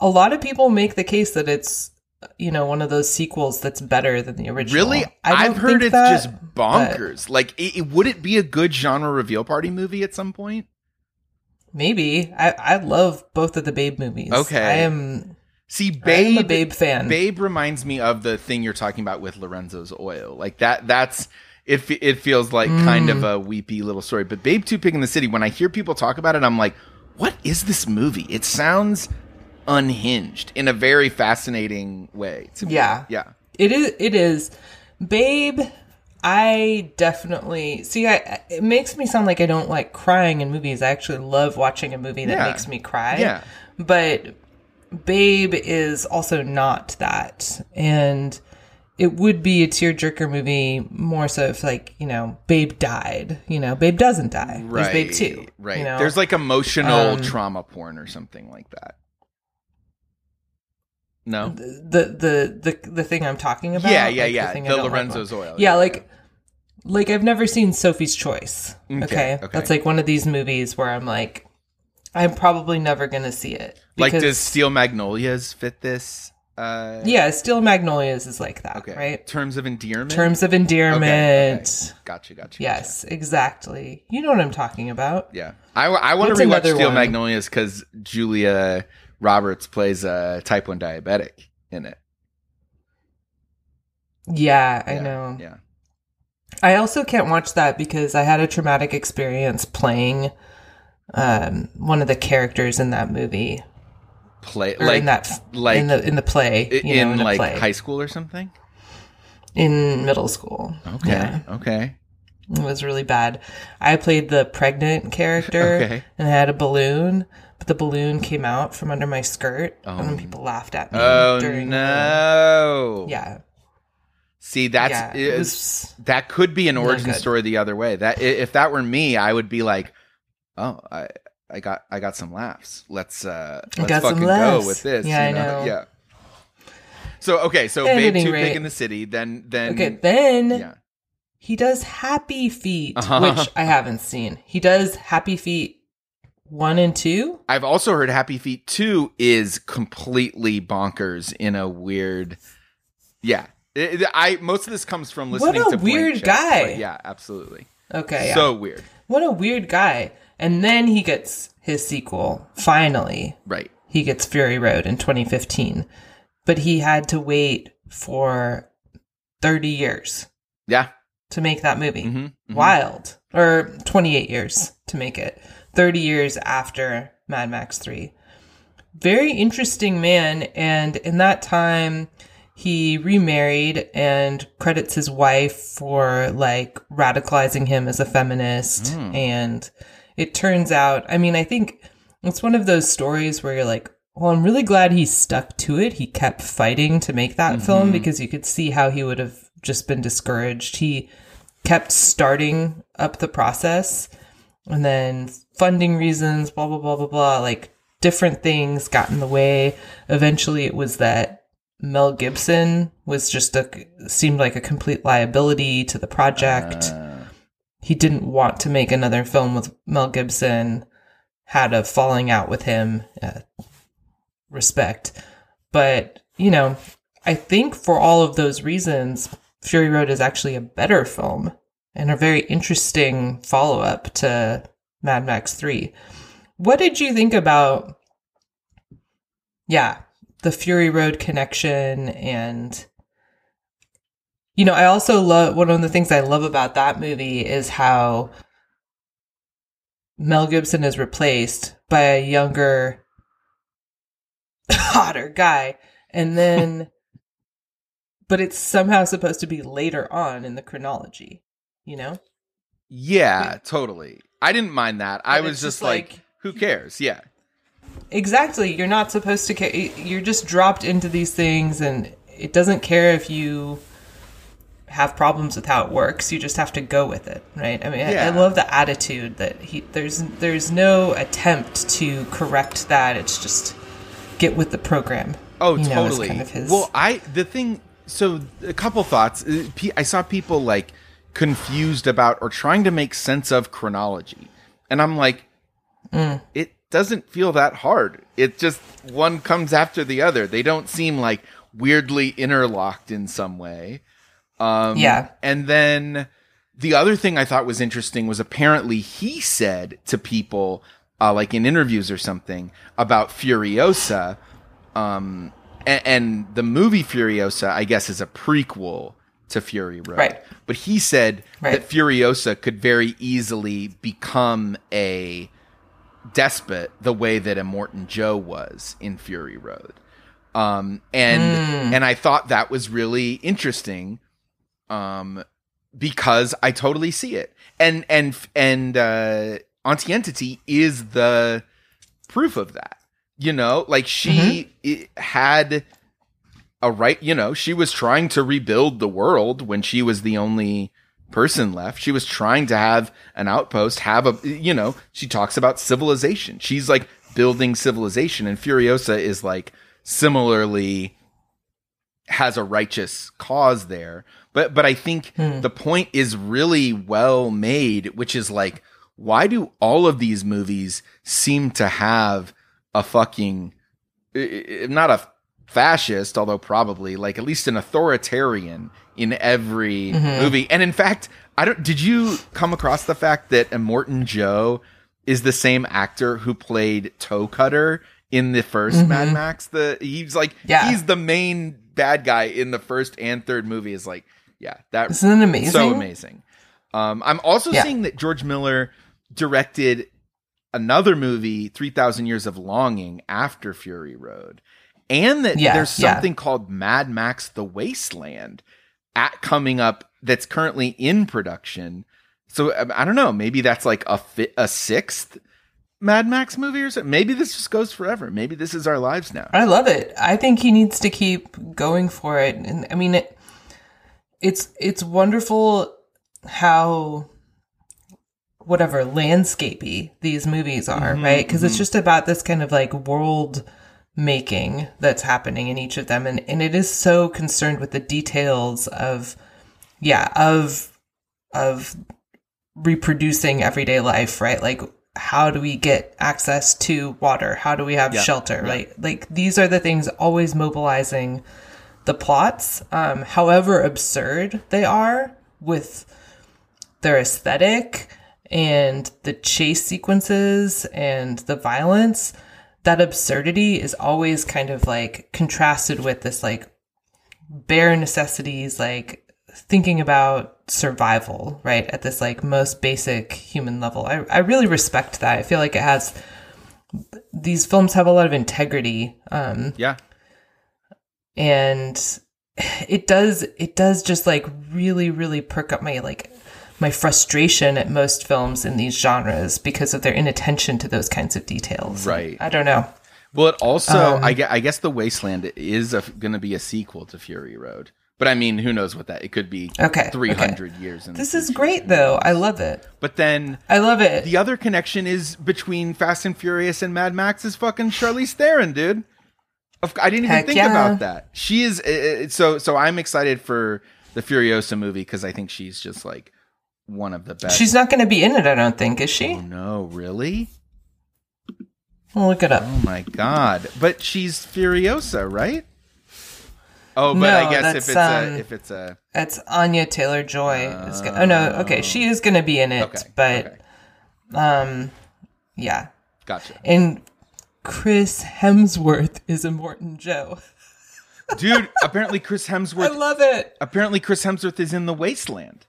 a lot of people make the case that it's you know one of those sequels that's better than the original. Really? I I've heard it's that, just bonkers. Like, it, it- would it be a good genre reveal party movie at some point? Maybe I I love both of the Babe movies. Okay. I am See, Babe, a Babe fan. Babe reminds me of the thing you're talking about with Lorenzo's Oil. Like that. That's it. It feels like kind Mm. of a weepy little story. But Babe Two Pig in the City. When I hear people talk about it, I'm like, what is this movie? It sounds unhinged in a very fascinating way. to me. Yeah. Yeah. It is. It is. Babe. I definitely see. I it makes me sound like I don't like crying in movies. I actually love watching a movie that Yeah. makes me cry. Yeah. But Babe is also not that, and it would be a tearjerker movie more so if like you know Babe died. You know, Babe doesn't die. Right. There's Babe too. Right. You know? There's like emotional Um, trauma porn or something like that. No. the the the the thing I'm talking about. Yeah, yeah, like, yeah. I The don't like. Oil. Yeah, like like I've never seen Sophie's Choice. Okay, okay. that's like one of these movies where I'm like, I'm probably never gonna see it. Like, does Steel Magnolias fit this? Uh, yeah, Steel Magnolias is like that, Okay. right? Terms of endearment. Terms of endearment. Okay, okay. Gotcha. Gotcha. Yes, exactly. You know what I'm talking about. Yeah. I, I want What's to rewatch Steel one? Magnolias because Julia Roberts plays a type one diabetic in it. Yeah, I Yeah, know. Yeah. I also can't watch that because I had a traumatic experience playing um, one of the characters in that movie. play or like in that like in the in the play, i- you know, in, in, like play high school or something? in middle school. Okay. Yeah. Okay. It was really bad. I played the pregnant character Okay. and I had a balloon, but the balloon came out from under my skirt Oh. and people laughed at me. Oh no. Yeah. See, that's yeah. It was that could be an origin story the other way. That if that were me, I would be like, "Oh, I I got I got some laughs. Let's uh let's fucking go with this." Yeah, you I know. Yeah. So okay, so At Babe Too rate- Pig in the City, then then Okay, then yeah. he does Happy Feet, Uh-huh. which I haven't seen. He does Happy Feet 1 and 2. I've also heard Happy Feet 2 is completely bonkers in a weird Yeah. It- I most of this comes from What listening a to weird guy. but Yeah, absolutely. Okay, yeah. So weird. what a weird guy. And then he gets his sequel, finally. Right. he gets Fury Road in 2015, but he had to wait for 30 years Yeah. to make that movie. Mhm, mhm. Wild. Or 28 years to make it. 30 years after Mad Max 3. Very interesting man. And in that time, he remarried and credits his wife for like radicalizing him as a feminist. And it turns out, I mean, I think it's one of those stories where you're like, well, I'm really glad he stuck to it. He kept fighting to make that film because you could see how he would have just been discouraged. He kept starting up the process and then funding reasons, blah, blah, blah, blah, blah. Like different things got in the way. Eventually it was that Mel Gibson was just a, seemed like a complete liability to the project Uh, he didn't want to make another film with Mel Gibson, had a falling out with him, uh, respect. But, you know, I think for all of those reasons, Fury Road is actually a better film and a very interesting follow up to Mad Max 3. What did you think about, yeah, the Fury Road connection and you know, I also love one of the things I love about that movie is how Mel Gibson is replaced by a younger, hotter guy. And then, but it's somehow supposed to be later on in the chronology, you know? yeah, totally. I didn't mind that. I was just just like, like- who cares? Yeah. Exactly. You're not supposed to care. You're just dropped into these things, and it doesn't care if you have problems with how it works. You just have to go with it, right? I mean, I, I love the attitude that he. There's there's no attempt to correct that. It's just get with the program. Oh, you know, totally. kind of his- Well, I the thing. So a couple thoughts. Uh, I saw people like confused about or trying to make sense of chronology, and I'm like, Mm. it doesn't feel that hard. It just one comes after the other. They don't seem like weirdly interlocked in some way. Um, Yeah. And then the other thing I thought was interesting was apparently he said to people, uh, like in interviews or something, about Furiosa. Um, and, and the movie Furiosa, I guess, is a prequel to Fury Road. Right. But he said Right. that Furiosa could very easily become a despot the way that Immortan Joe was in Fury Road. Um, and and I thought that was really interesting, um, because I totally see it. And and and uh, Aunty Entity is the proof of that. You know, like she i had a right. You know, she was trying to rebuild the world when she was the only person left. She was trying to have an outpost, have a, you know, she talks about civilization. She's like building civilization, and Furiosa is like similarly has a righteous cause there. But but I think hmm. the point is really well made, which is like, why do all of these movies seem to have a fucking not a fascist, although probably like at least an authoritarian in every mm-hmm. movie. And in fact, I don't. Did you come across the fact that Morton Joe is the same actor who played Toe Cutter in the 1st mm-hmm. Mad Max? The he's like Yeah. he's the main bad guy in the first and third movie. Is like yeah, that Isn't it amazing? so amazing. Um, I'm also Yeah. seeing that George Miller directed another movie, 3000 Years of Longing after Fury Road. And that Yeah, there's yeah. something called Mad Max The Wasteland at coming up that's currently in production. So um, I don't know, maybe that's like a fi- a sixth Mad Max movie or something. Maybe this just goes forever. Maybe this is our lives now. I love it. I think he needs to keep going for it. And I mean, it, it's it's wonderful how whatever landscapey these movies are, mm-hmm, right? Because it's mm-hmm. just about this kind of like world making that's happening in each of them, and and it is so concerned with the details of, yeah, of of reproducing everyday life, right? Like how do we get access to water? How do we have Yeah, shelter? Right? Like these are the things always mobilizing the plots, um, however absurd they are with their aesthetic and the chase sequences and the violence. That absurdity is always kind of like contrasted with this like bare necessities, like thinking about survival, right? At this like most basic human level. I, I really respect that. I feel like it has these films have a lot of integrity. Um, Yeah. And it does it does just like really really perk up my like my frustration at most films in these genres because of their inattention to those kinds of details Right. i don't know Well, it also, Um, I, guess, I guess the Wasteland is going to be a sequel to Fury Road. But I mean, who knows what that? It could be Okay, 300 years. In the this is great though i love it But then i love it the other connection is between Fast and Furious and Mad Max is fucking Charlize Theron, dude. I didn't even Heck think yeah. about that. She is uh, uh, so so. I'm excited for the Furiosa movie because I think she's just like one of the best. she's not going to be in it i don't think is she oh no, really? I'll look it up Oh my god! But she's Furiosa, right? Oh, but No, I guess if it's um, a if it's a it's anya taylor joy gonna, oh no okay she is going to be in it okay, but okay. um yeah gotcha, and chris hemsworth is immortan joe dude. apparently, Chris Hemsworth. i love it apparently, Chris Hemsworth is in the Wasteland.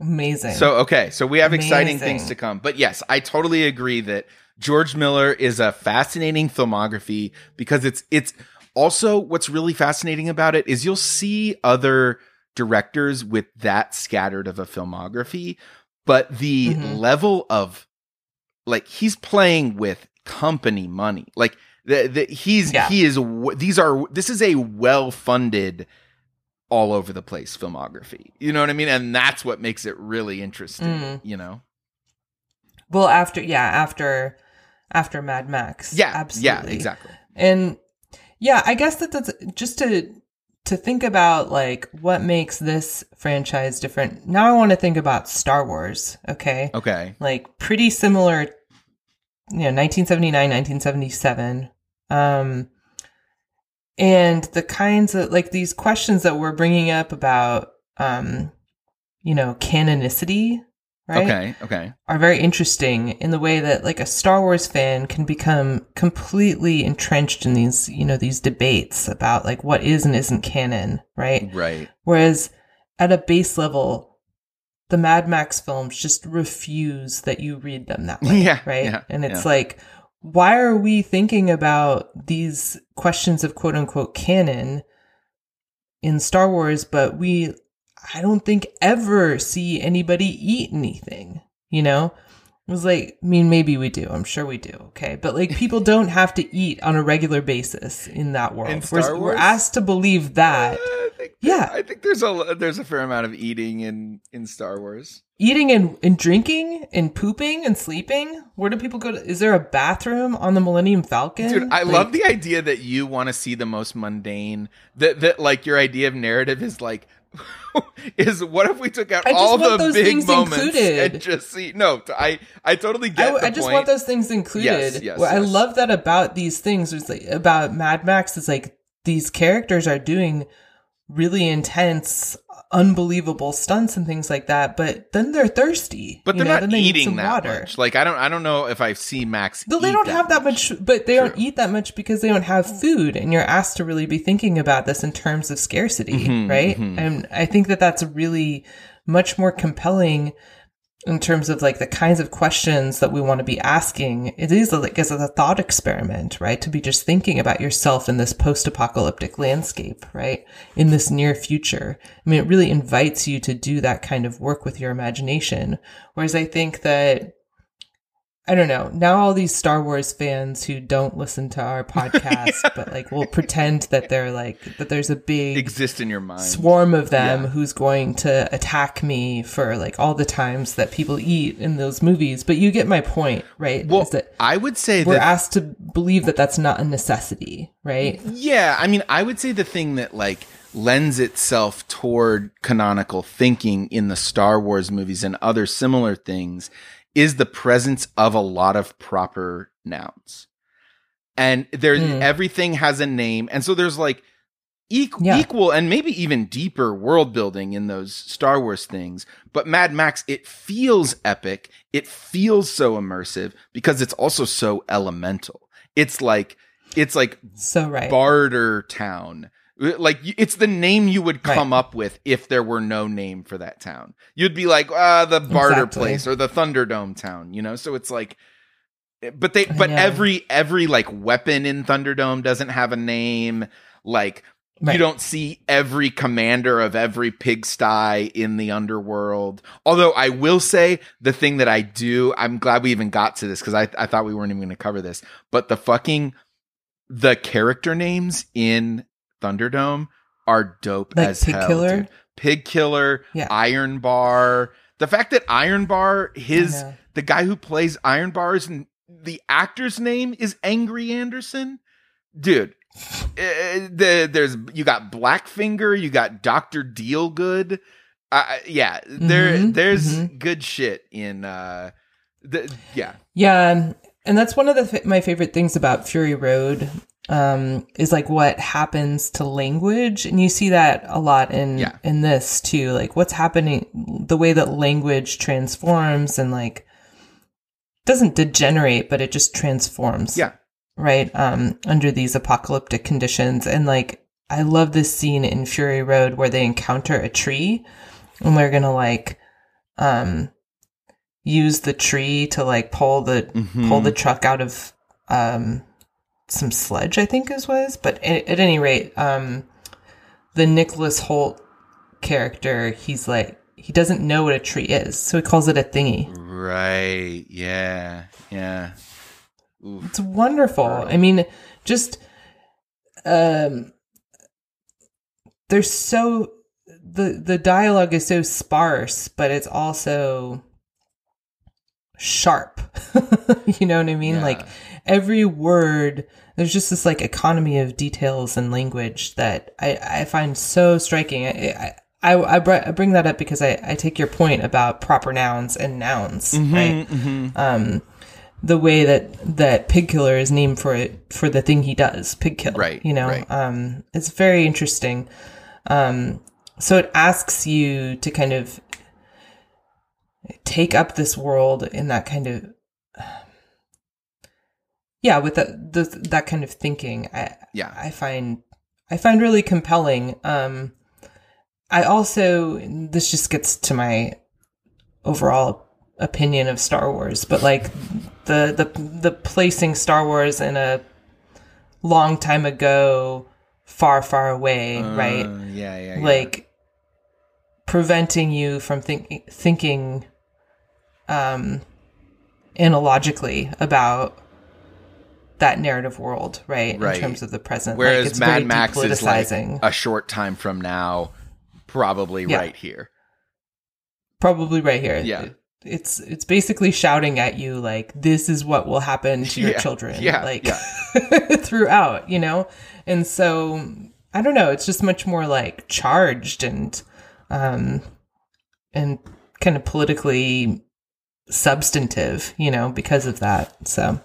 amazing So okay, so we have exciting things to come. But yes, I totally agree that George Miller is a fascinating filmography because it's it's also what's really fascinating about it is you'll see other directors with that scattered of a filmography, but the Mhm. level of like he's playing with company money. Like the, the he's Yeah. he is these are this is a well funded all over the place filmography. You know what I mean? And that's what makes it really interesting, Mm. you know? Well, after yeah, after after Mad Max, Yeah. absolutely, Yeah, exactly. And yeah, I guess that that's just to to think about like what makes this franchise different. Now I want to think about Star Wars. Okay, Okay. like pretty similar. You know, 1979, 1977. Um, and the kinds of like these questions that we're bringing up about, um, you know, canonicity, right? Okay. Okay. are very interesting in the way that like a Star Wars fan can become completely entrenched in these, you know, these debates about like what is and isn't canon, right? Right. Whereas at a base level, the Mad Max films just refuse that you read them that way, Yeah. right? Yeah. and it's yeah. like, why are we thinking about these questions of quote unquote canon in Star Wars, but we, I don't think ever see anybody eat anything, you know? Was like, I mean, maybe we do. I'm sure we do. Okay. But like, people don't have to eat on a regular basis in that world. In we're, we're asked to believe that. Uh, I think Yeah. I think there's a there's a fair amount of eating in in Star Wars. eating and, and drinking and pooping and sleeping where do people go to is there a bathroom on the millennium falcon Dude, I Like, love the idea that you want to see the most mundane. That that like your idea of narrative is like is what if we took out I all the those big things moments included. and just see? No, I I totally get. the I just point. want those things included Yes, yes, what i love that about these things is like about mad max is like these characters are doing really intense unbelievable stunts and things like that but then they're thirsty But they're know? not Then they eating that water. much. Like I don't I don't know if I see Max. No, they don't have that much, but they don't eat that much because they don't have food, and you're asked to really be thinking about this in terms of scarcity, Mhm, right? mhm. And I think that that's really much more compelling in terms of like the kinds of questions that we want to be asking. It is like as a thought experiment, right? To be just thinking about yourself in this post-apocalyptic landscape, right? In this near future. I mean, it really invites you to do that kind of work with your imagination. Whereas I think that I don't know. Now all these Star Wars fans who don't listen to our podcast, but like will pretend that they're like that there's a big exist in your mind swarm of them yeah. who's going to attack me for like all the times that people eat in those movies. But you get my point, right? Well, that I would say we're asked to believe that that's not a necessity, right? Yeah, I mean, I would say the thing that like lends itself toward canonical thinking in the Star Wars movies and other similar things is the presence of a lot of proper nouns. And there's mm. everything has a name. And so there's like equal, yeah. equal and maybe even deeper world building in those Star Wars things. But Mad Max, it feels epic. It feels so immersive because it's also so elemental. It's like, it's like so right. Bartertown like it's the name you would come right. up with if there were no name for that town. You'd be like, ah, the barter exactly. place or the Thunderdome town, you know? So it's like but they but yeah. every every like weapon in Thunderdome doesn't have a name. Like right. you don't see every commander of every pigsty in the underworld. Although I will say the thing that I do, I'm glad we even got to this because I, I thought we weren't even gonna cover this. But the fucking the character names in Thunderdome are dope like as Pig hell. Killer? Dude. Pig Killer, yeah. Iron Bar. The fact that Iron Bar, his the guy who plays Iron Bar's the actor's name is Angry Anderson, dude. Uh, the, there's you got Blackfinger, you got Doctor Dealgood. Uh, yeah, there mm-hmm, there's mm-hmm. good shit in. uh the, Yeah, yeah, and that's one of the my favorite things about Fury Road um, is like what happens to language, and you see that a lot in yeah. in this too. Like what's happening, the way that language transforms, and like doesn't degenerate, but it just transforms. Yeah, right. Um, under these apocalyptic conditions, and like I love this scene in Fury Road where they encounter a tree, and they're gonna like, um, use the tree to like pull the mm-hmm. pull the truck out of um some sledge, I think is was. But at, at any rate, um, the Nicholas Hoult character, he's like he doesn't know what a tree is, so he calls it a thingy. Right. Yeah. Yeah. Oof. It's wonderful. I mean, just um, there's so the the dialogue is so sparse, but it's also sharp. you know what I mean? Yeah. Like every word there's just this like economy of details and language that I, I find so striking. I, I, I, I bring that up because I, I take your point about proper nouns and nouns, mm-hmm, right? Mm-hmm. Um, the way that that pig killer is named for it for the thing he does, pig kill, right? You know, right. um, it's very interesting. Um, so it asks you to kind of take up this world in that kind of yeah, with the, the, that kind of thinking, I yeah, I find I find really compelling. Um, I also this just gets to my overall opinion of Star Wars, but like the the the placing Star Wars in a long time ago, far far away, uh, right? Yeah, yeah, yeah, like preventing you from thinking thinking um analogically about that narrative world, right? right. In terms of the present. Whereas like, Mad Max is like a short time from now, probably yeah. right here. Probably right here. Yeah. it's it's basically shouting at you like this is what will happen to your yeah. children yeah. like throughout you know and so i don't know it's just much more like charged and um and kind of politically substantive you know because of that so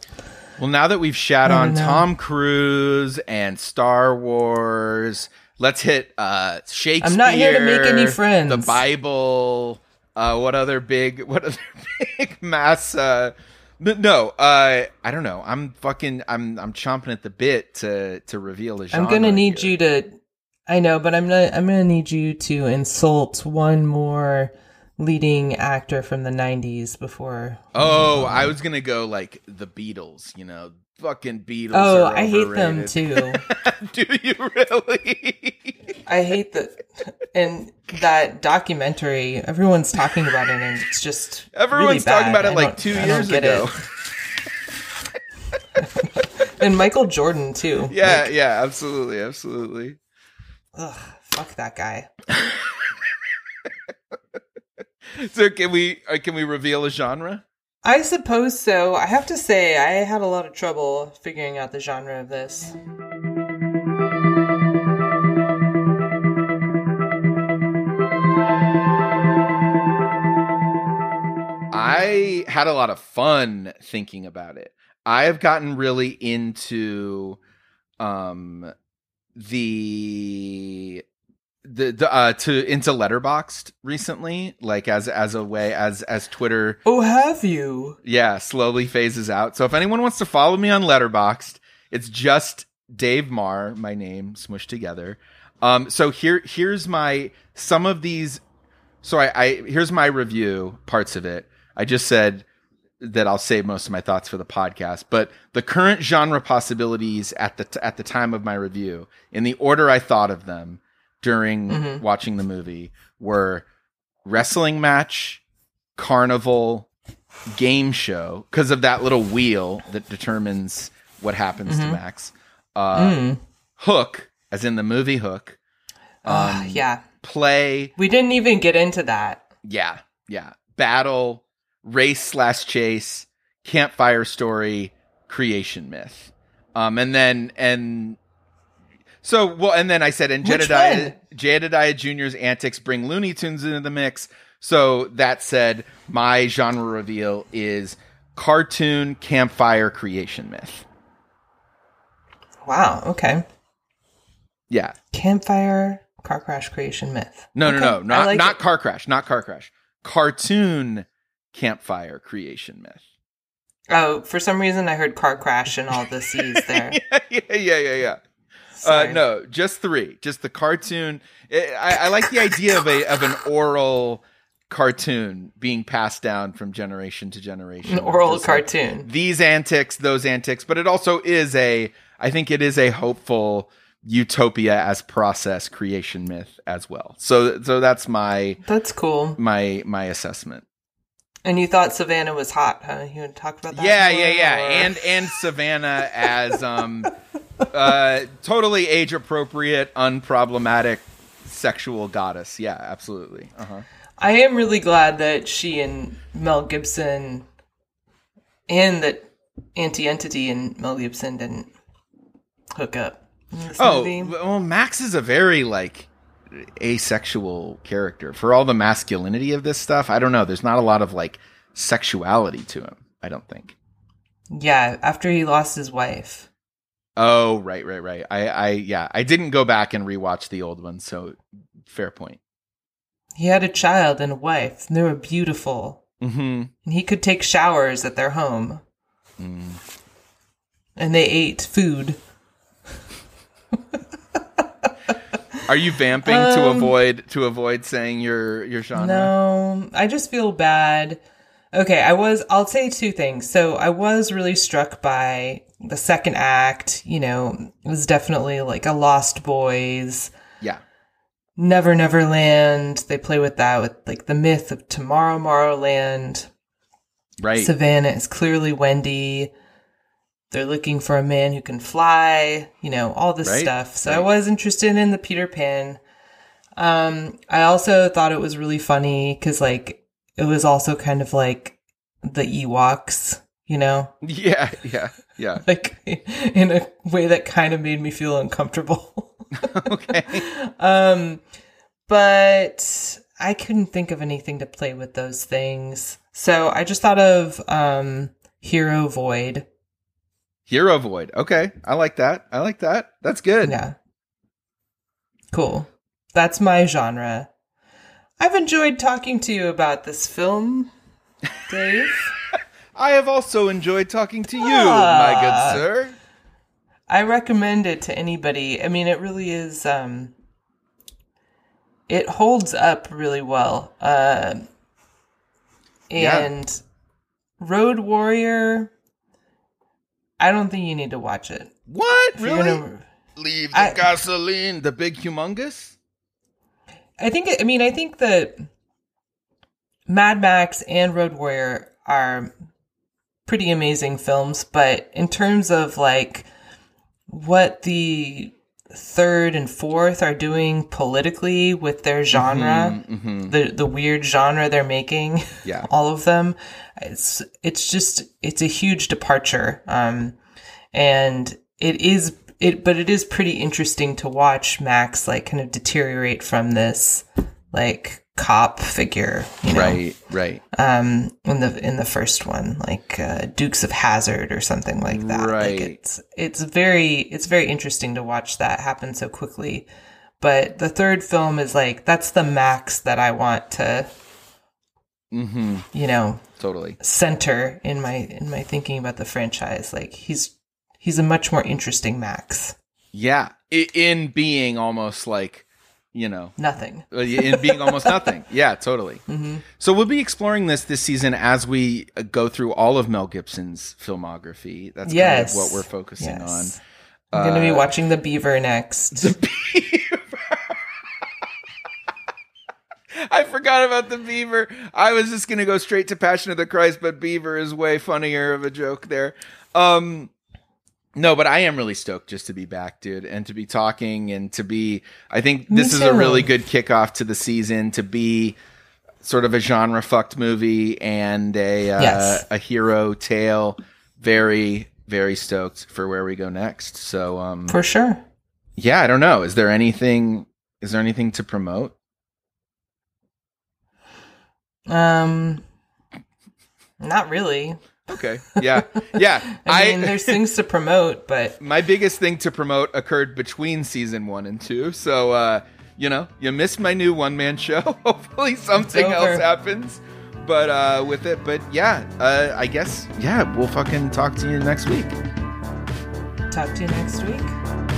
well, now that we've shat on know. Tom Cruise and Star Wars, let's hit uh Shakespeare. I'm not here to make any friends. The Bible. Uh, what other big? What other big mass? Uh, no, uh, I don't know. I'm fucking. I'm. I'm chomping at the bit to to reveal a genre. I'm gonna need here. you to. I know, but I'm not. I'm gonna need you to insult one more leading actor from the 90s before. Oh, I was gonna go like the Beatles. You know, fucking Beatles. Oh, I hate them too. Do you really? I hate the and that documentary. Everyone's talking about it, and it's just Everyone's really talking about it I like two I years ago. and Michael Jordan too. yeah, yeah, absolutely, absolutely. Ugh, fuck that guy. So can we uh, can we reveal a genre? I suppose so. I have to say, I had a lot of trouble figuring out the genre of this. I had a lot of fun thinking about it. I have gotten really into um the the, the uh to into Letterboxd recently like as as a way as as twitter Oh, have you? yeah slowly phases out. So if anyone wants to follow me on Letterboxd it's just dave maher my name smushed together. Um so here here's my some of these so I, I here's my review parts of it. I just said that i'll save most of my thoughts for the podcast but the current genre possibilities at the t- at the time of my review in the order i thought of them during Mhm. watching the movie were wrestling match carnival game show because of that little wheel that determines what happens to Mhm. max uh Mm. hook as in the movie hook Ugh, um, yeah. play We didn't even get into that. yeah yeah battle race slash chase campfire story creation myth um and then and so well and then i said and Which jedediah one? jedediah junior's antics bring looney tunes into the mix so that said my genre reveal is cartoon campfire creation myth Wow. Okay. yeah Campfire car crash creation myth. no Okay, no no not like not it. car crash not car crash cartoon campfire creation myth Oh, for some reason I heard car crash and all the C's there. yeah yeah yeah yeah yeah Uh, no, just three. Just the cartoon. I, I I like the idea of a of an oral cartoon being passed down from generation to generation. An oral Just like cartoon. these antics, those antics, but it also is a. I think it is a hopeful utopia as process creation myth as well. So so that's my That's cool. my my assessment. And you thought Savannah was hot, huh? You had talked about that. Yeah, before, yeah, yeah, or- and and Savannah as um, uh, totally age appropriate, unproblematic sexual goddess. Yeah, absolutely. Uh-huh. I am really glad that she and Mel Gibson and that Aunty Entity and Mel Gibson didn't hook up. in this Oh, movie. well, Max is a very like asexual character for all the masculinity of this stuff. I don't know. There's not a lot of like sexuality to him. I don't think. yeah, after he lost his wife. Oh, right, right, right. I, I, yeah, I didn't go back and rewatch the old one, so fair point. He had a child and a wife, and they were beautiful. Hmm. And he could take showers at their home. Mm. And they ate food. Are you vamping to Um, avoid to avoid saying your your genre? No, I just feel bad. Okay, I was, I'll say two things. So I was really struck by the second act. You know, it was definitely like a Lost Boys, Yeah. Never Never Land. They play with that, with like the myth of Tomorrow-morrow Land. Right. Savannah is clearly Wendy. They're looking for a man who can fly, you know, all this Right, stuff. So I was interested in the Peter Pan. Um, I also thought it was really funny because, like, it was also kind of like the Ewoks, you know, yeah, yeah, yeah. like in a way that kind of made me feel uncomfortable. okay. um, but I couldn't think of anything to play with those things. So I just thought of um, Hero Void. Hero Void. Okay. I like that. I like that. That's good. Yeah. Cool. That's my genre. I've enjoyed talking to you about this film, Dave. I have also enjoyed talking to you, Ah. my good sir. I recommend it to anybody. I mean, it really is. Um, it holds up really well. Uh, Yeah. And Road Warrior, I don't think you need to watch it. What? If Really? gonna- Leave the I- gasoline, the big humongous? I think, I mean, I think that Mad Max and Road Warrior are pretty amazing films, but in terms of like what the third and fourth are doing politically with their genre, Mm-hmm. the the weird genre they're making, Yeah. all of them, it's it's just it's a huge departure, um, and it is it, but it is pretty interesting to watch Max like kind of deteriorate from this like cop figure, you know, Right, right. um in the in the first one like uh, dukes of Hazzard or something like that Right. like it's it's very it's very interesting to watch that happen so quickly but the third film is like that's the max that i want to Mm-hmm. you know Totally. center in my in my thinking about the franchise like he's he's a much more interesting max Yeah. In being almost like, you know, nothing uh, in being almost nothing. Yeah, totally. hmm So we'll be exploring this this season as we uh, go through all of Mel Gibson's filmography. That's yes kind of what we're focusing yes. i'm gonna be Uh, watching the beaver next on. I forgot about the beaver. I was just gonna go straight to Passion of the Christ, but beaver is way funnier of a joke there. Um no, but I am really stoked just to be back, dude, and to be talking and to be I think this is a really good kickoff to the season to be sort of a genre fucked movie and a uh, Yes. a hero tale. Very very stoked for where we go next. So um for sure yeah, I don't know. Is there anything is there anything to promote? um not really Okay. Yeah. Yeah. I mean, there's things to promote, but my biggest thing to promote occurred between season one and two. So, uh, you know, you missed my new one man show. Hopefully something else happens. But uh, with it, but yeah, uh, I guess, yeah, we'll fucking talk to you next week. talk to you next week.